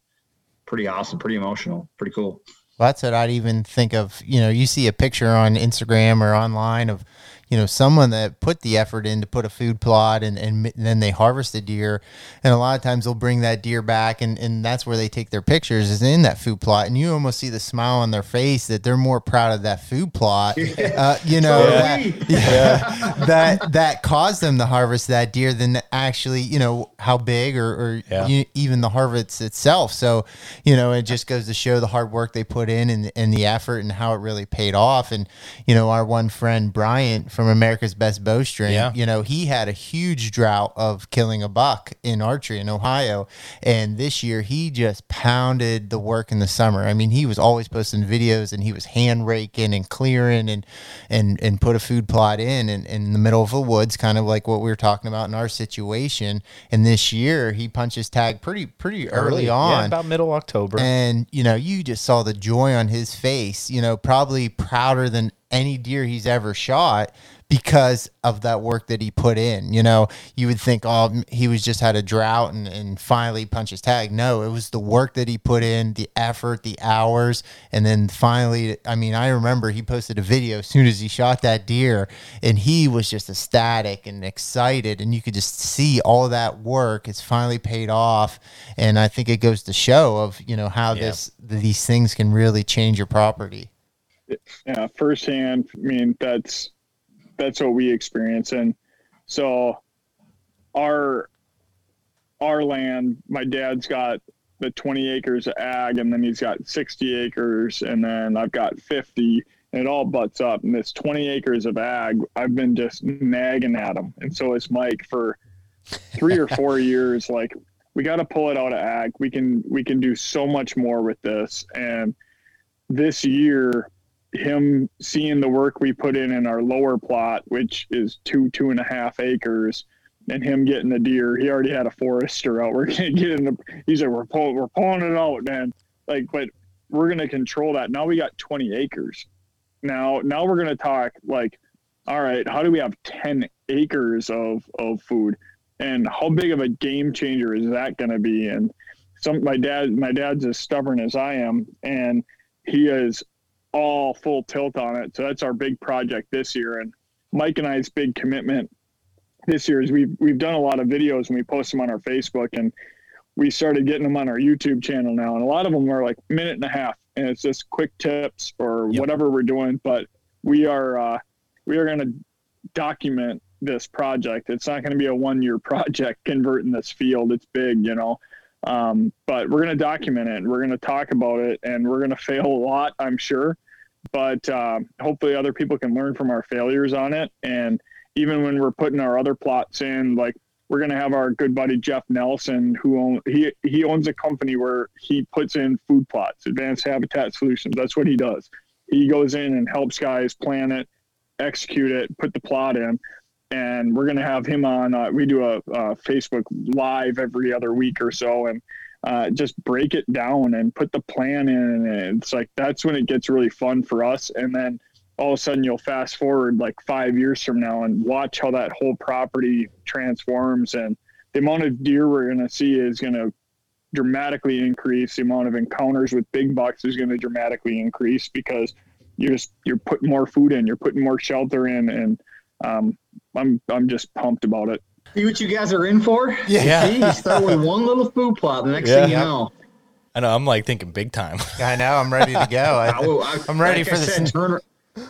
pretty awesome, pretty emotional, pretty cool. Well, that's what I'd even think of. You know, you see a picture on Instagram or online of, you know, someone that put the effort in to put a food plot and, and, m- then they harvest the deer. And a lot of times they'll bring that deer back and, and that's where they take their pictures is in that food plot. And you almost see the smile on their face that they're more proud of that food plot, (laughs) uh, you know, Totally. (laughs) that, yeah, that, that caused them to harvest that deer than actually, you know, how big or, or Yeah. you, even the harvest itself. So, you know, it just goes to show the hard work they put in and, and the effort and how it really paid off. And, you know, our one friend, Bryant from America's Best Bowstring, Yeah. you know, he had a huge drought of killing a buck in archery in Ohio. And this year he just pounded the work in the summer. I mean, he was always posting videos and he was hand raking and clearing and, and, and put a food plot in, in in the middle of the woods, kind of like what we were talking about in our situation. And this year he punched his tag pretty, pretty early, on. Yeah, about middle October. And you know, you just saw the joy on his face. You know, probably prouder than any deer he's ever shot because of that work that he put in. You know, you would think, oh, he was just had a drought and, and finally punched his tag. No, it was the work that he put in, the effort, the hours, and then finally, I mean, I remember he posted a video as soon as he shot that deer, and he was just ecstatic and excited, and you could just see all that work is finally paid off. And I think it goes to show of you know how Yeah. this these things can really change your property. Yeah firsthand i mean that's that's what we experience. And so our our land my dad's got the 20 acres of ag and then he's got 60 acres and then i've got 50 and it all butts up. And this 20 acres of ag i've been just nagging at him. And so is mike for three or four (laughs) years like we got to pull it out of ag. We can we can do so much more with this. And this year him seeing the work we put in in our lower plot, which is two two and a half acres, and him getting the deer. He already had a forester out. (laughs) We're gonna get in the. He's like, we're pulling, we're pulling it out, man. Like, but we're gonna control that. Now we got 20 acres. Now, now we're gonna talk like, all right, how do we have 10 acres of of food, and how big of a game changer is that gonna be? And some my dad, my dad's as stubborn as I am, and he is all full tilt on it. So that's our big project this year. And Mike and I's big commitment this year is we've we've done a lot of videos and we post them on our Facebook and we started getting them on our YouTube channel now. And a lot of them are like minute and a half and it's just quick tips or Yep. whatever we're doing. But we are uh, we are gonna document this project. It's not gonna be a one year (laughs) project converting this field. It's big, you know. Um, but we're going to document it. We're going to talk about it, and we're going (laughs) to fail a lot, I'm sure. But um, hopefully, other people can learn from our failures on it. And even when we're putting our other plots in, like we're going to have our good buddy Jeff Nelson, who own, he he owns a company where he puts in food plots, Advanced Habitat Solutions. That's what he does. He goes in and helps guys plan it, execute it, put the plot in, and we're going to have him on. Uh, we do a, a, Facebook live every other week or so, and uh, just break it down and put the plan in. And it's like that's when it gets really fun for us. And then all of a sudden, you'll fast forward like five years from now and watch how that whole property transforms, and the amount of deer we're going to see is going to dramatically increase. The amount of encounters with big bucks is going to dramatically increase because you're just you're putting more food in, you're putting more shelter in, and um, I'm I'm just pumped about it. See what you guys are in for? Yeah. See, you start with one little food plot. The next thing you know, I know. I'm like thinking big time. (laughs) I know. I'm ready to go. (laughs) I, I, I, I'm ready like for I the said, turn,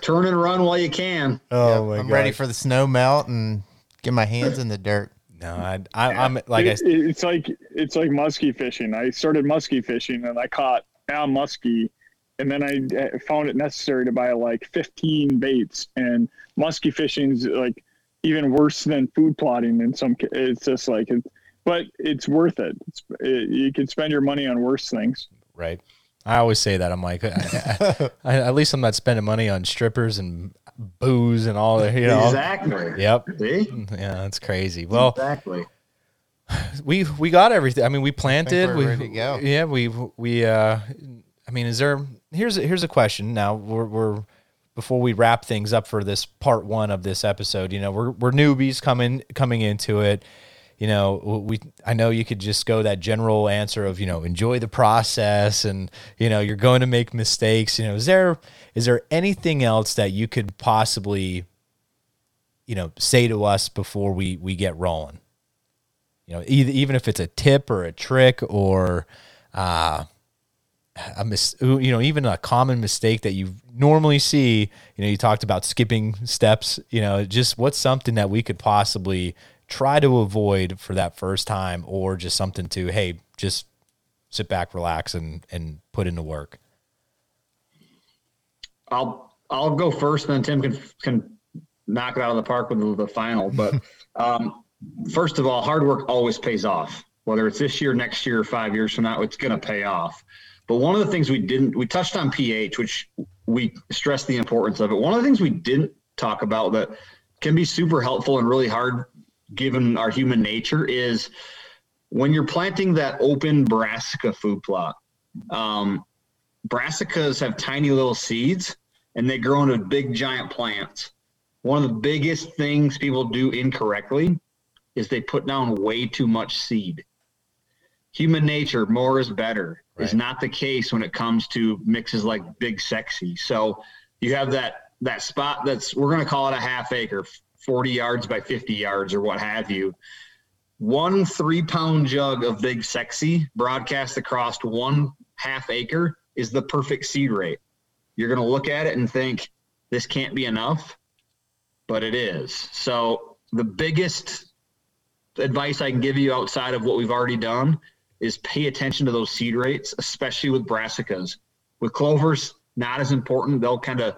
turn and run while you can. Oh I'm ready for the snow melt and get my hands in the dirt. No, I, I, I'm like I. It's like it's like muskie fishing. I started muskie fishing and I caught a muskie, and then I uh, found it necessary to buy like 15 baits. And muskie fishing's like even worse than food plotting. In some, ca- it's just like, it, but it's worth it. It's, it. You can spend your money on worse things. Right. I always say that. I'm like, I, I, at least I'm not spending money on strippers and booze and all that. You know. Exactly. Yep. See? Yeah, that's crazy. Well, exactly. (sighs) we we got everything. I mean, we planted. we're ready to go. yeah. We we. uh I mean, is there? Here's a, here's a question. Now we're we're before we wrap things up for this part one of this episode. You know, we're we're newbies coming coming into it. You know, we I know you could just go that general answer of you know enjoy the process and you know you're going to make mistakes. You know, is there is there anything else that you could possibly you know say to us before we we get rolling? you know, either, even if it's a tip or a trick or uh, a mis- you know, even a common mistake that you normally see. You know, you talked about skipping steps. You know, just what's something that we could possibly try to avoid for that first time, or just something to hey, just sit back, relax, and and put into work. I'll I'll go first, then Tim can can knock it out of the park with the, final. But (laughs) um, first of all, hard work always pays off. Whether it's this year, next year, or five years from now, it's going to pay off. But one of the things we didn't we touched on pH, which we stressed the importance of it. One of the things we didn't talk about that can be super helpful and really hard given our human nature is when you're planting that open brassica food plot. Um, brassicas have tiny little seeds and they grow into big giant plants. One of the biggest things people do incorrectly is they put down way too much seed. Human nature, more is better, is not the case when it comes to mixes like big sexy. So you have that that spot that's we're going to call it a half acre, 40 yards by 50 yards or what have you. One three pound jug of big sexy broadcast across one half acre is the perfect seed rate. You're going to look at it and think this can't be enough, but it is. So the biggest advice I can give you outside of what we've already done is pay attention to those seed rates, especially with brassicas. With clovers, not as important. They'll kind of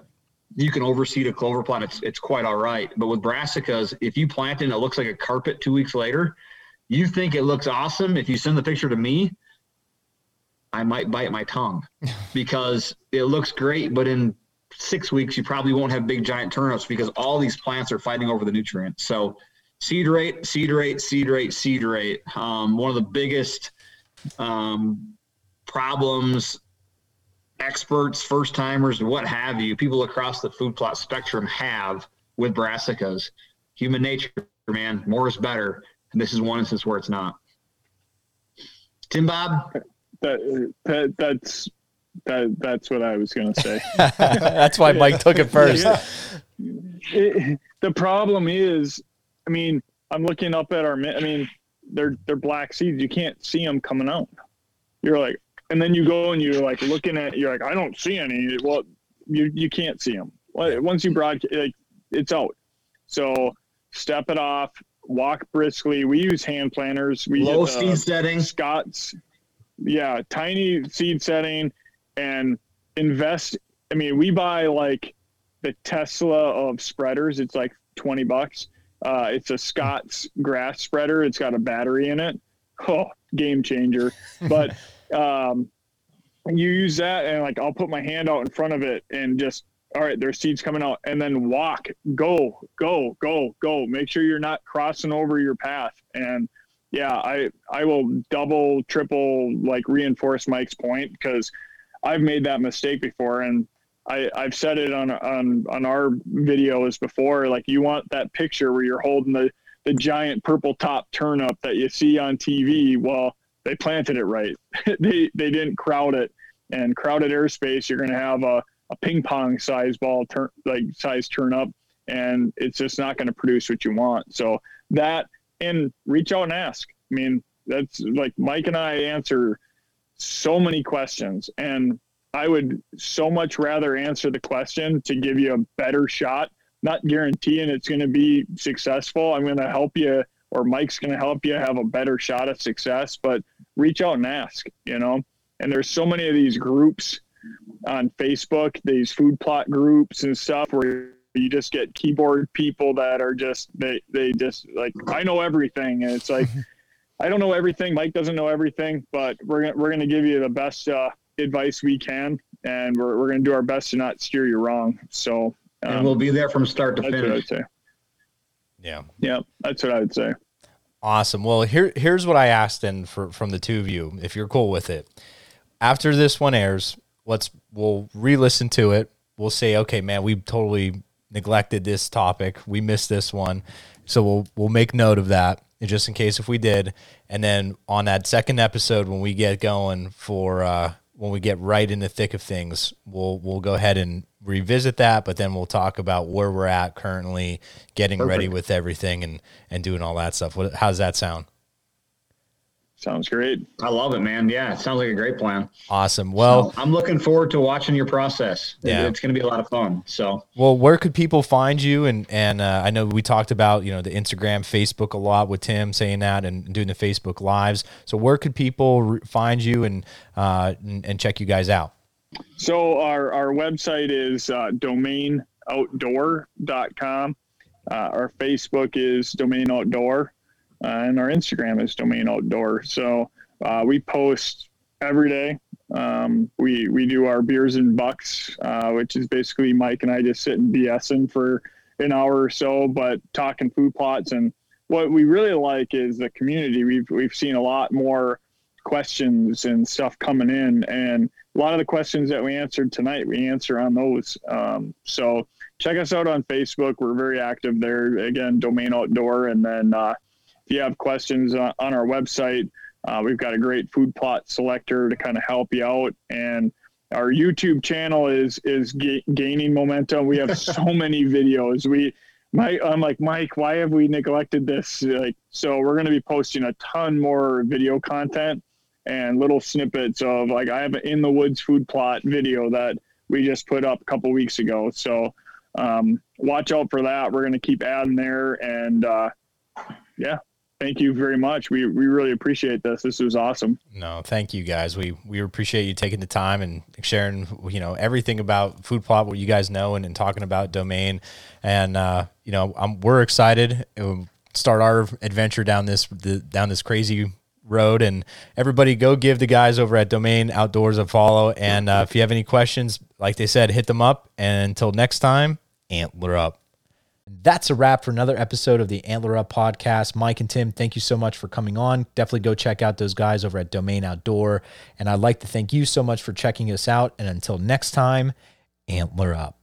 you can overseed a clover plant. It's it's quite all right. But with brassicas, if you plant it and it looks like a carpet two weeks later, you think it looks awesome. If you send the picture to me, I might bite my tongue (laughs) because it looks great, but in six weeks you probably won't have big giant turnips because all these plants are fighting over the nutrients. So seed rate, seed rate, seed rate, seed rate. Um, one of the biggest um, problems experts, first timers, what have you, people across the food plot spectrum have with brassicas. Human nature, man, more is better. And this is one instance where it's not. Tim Bob, That, that that's that that's what I was going to say. (laughs) that's why Mike took it first. Yeah. It- the problem is, I mean, I'm looking up at our. I mean, they're they're black seeds. You can't see them coming out. You're like, and then you go and you're like looking at. You're like, I don't see any. Well, you you can't see them. Once you broadcast, like, it's out. So step it off. Walk briskly. We use hand planters. We low get the- uh, seed setting. Scott's, yeah, tiny seed setting and invest. I mean, we buy like the Tesla of spreaders. It's like 20 bucks. Uh, it's a Scott's grass spreader. It's got a battery in it. Oh, game changer. But (laughs) um, you use that and like I'll put my hand out in front of it and just all right, there's seeds coming out, and then walk, go, go, go, go. Make sure you're not crossing over your path. And yeah, I I will double, triple, like reinforce Mike's point because I've made that mistake before, and I I've said it on on on our videos before. Like you want that picture where you're holding the the giant purple top turnip that you see on TV. Well, they planted it right. (laughs) they they didn't crowd it, and crowded airspace. You're going to have a a ping pong size ball turn like size turnip and it's just not going to produce what you want so that and reach out and ask i mean that's like mike and i answer so many questions and i would so much rather answer the question to give you a better shot not guaranteeing it's going to be successful i'm going to help you or mike's going to help you have a better shot at success but reach out and ask you know and there's so many of these groups on Facebook, these food plot groups and stuff where you just get keyboard people that are just they they just like I know everything and it's like (laughs) I don't know everything. Mike doesn't know everything, but we're gonna we're gonna give you the best uh, advice we can, and we're we're gonna do our best to not steer you wrong. So um, and we'll be there from start to finish. say. Yeah, yeah, that's what I would say. Awesome. Well, here here's what I asked, and for from the two of you, if you're cool with it, after this one airs, let's we'll re-listen to it. We'll say, okay, man, we totally neglected this topic. We missed this one, so we'll we'll make note of that just in case if we did. And then on that second episode, when we get going for uh, when we get right in the thick of things, we'll we'll go ahead and revisit that. But then we'll talk about where we're at currently, getting Perfect. ready with everything, and and doing all that stuff. What, does that sound? Sounds great. I love it, man. Yeah, it sounds like a great plan. Awesome. Well, so I'm looking forward to watching your process. Yeah, it's going to be a lot of fun. So, well, where could people find you? And and uh, I know we talked about you know the Instagram, Facebook a lot with Tim saying that and doing the Facebook lives. So, where could people re- find you and, uh, and, and check you guys out? So our our website is uh, domainoutdoor.com. Uh, our Facebook is Domain Outdoor and our Instagram is Domain Outdoor. So uh, we post every day. Um, we we do our beers and bucks, uh, which is basically Mike and I just sitting BSing for an hour or so, but talking food plots. And what we really like is the community. We've we've seen a lot more questions and stuff coming in, and a lot of the questions that we answered tonight, we answer on those. Um, so check us out on Facebook. We're very active there. Again, Domain Outdoor, and then uh, if you have questions on, on our website, uh, we've got a great food plot selector to kind of help you out. And our YouTube channel is is ga- gaining momentum. We have so (laughs) many videos. We Mike, I'm like Mike, why have we neglected this? Like, so we're going to be posting a ton more video content and little snippets of like I have an in the woods food plot video that we just put up a couple weeks ago. So um, watch out for that. We're going to keep adding there, and uh, yeah, thank you very much. We we really appreciate this. This was awesome. No, thank you guys. We we appreciate you taking the time and sharing, you know, everything about food plot, what you guys know, and, and talking about domain. And uh, you know, I'm, we're excited to start our adventure down this the, down this crazy road. And everybody, go give the guys over at Domain Outdoors a follow. And uh, if you have any questions, like they said, hit them up. And until next time, antler up. That's a wrap for another episode of the Antler Up podcast. Mike and Tim, thank you so much for coming on. Definitely go check out those guys over at Domain Outdoor. And I'd like to thank you so much for checking us out. And until next time, Antler Up.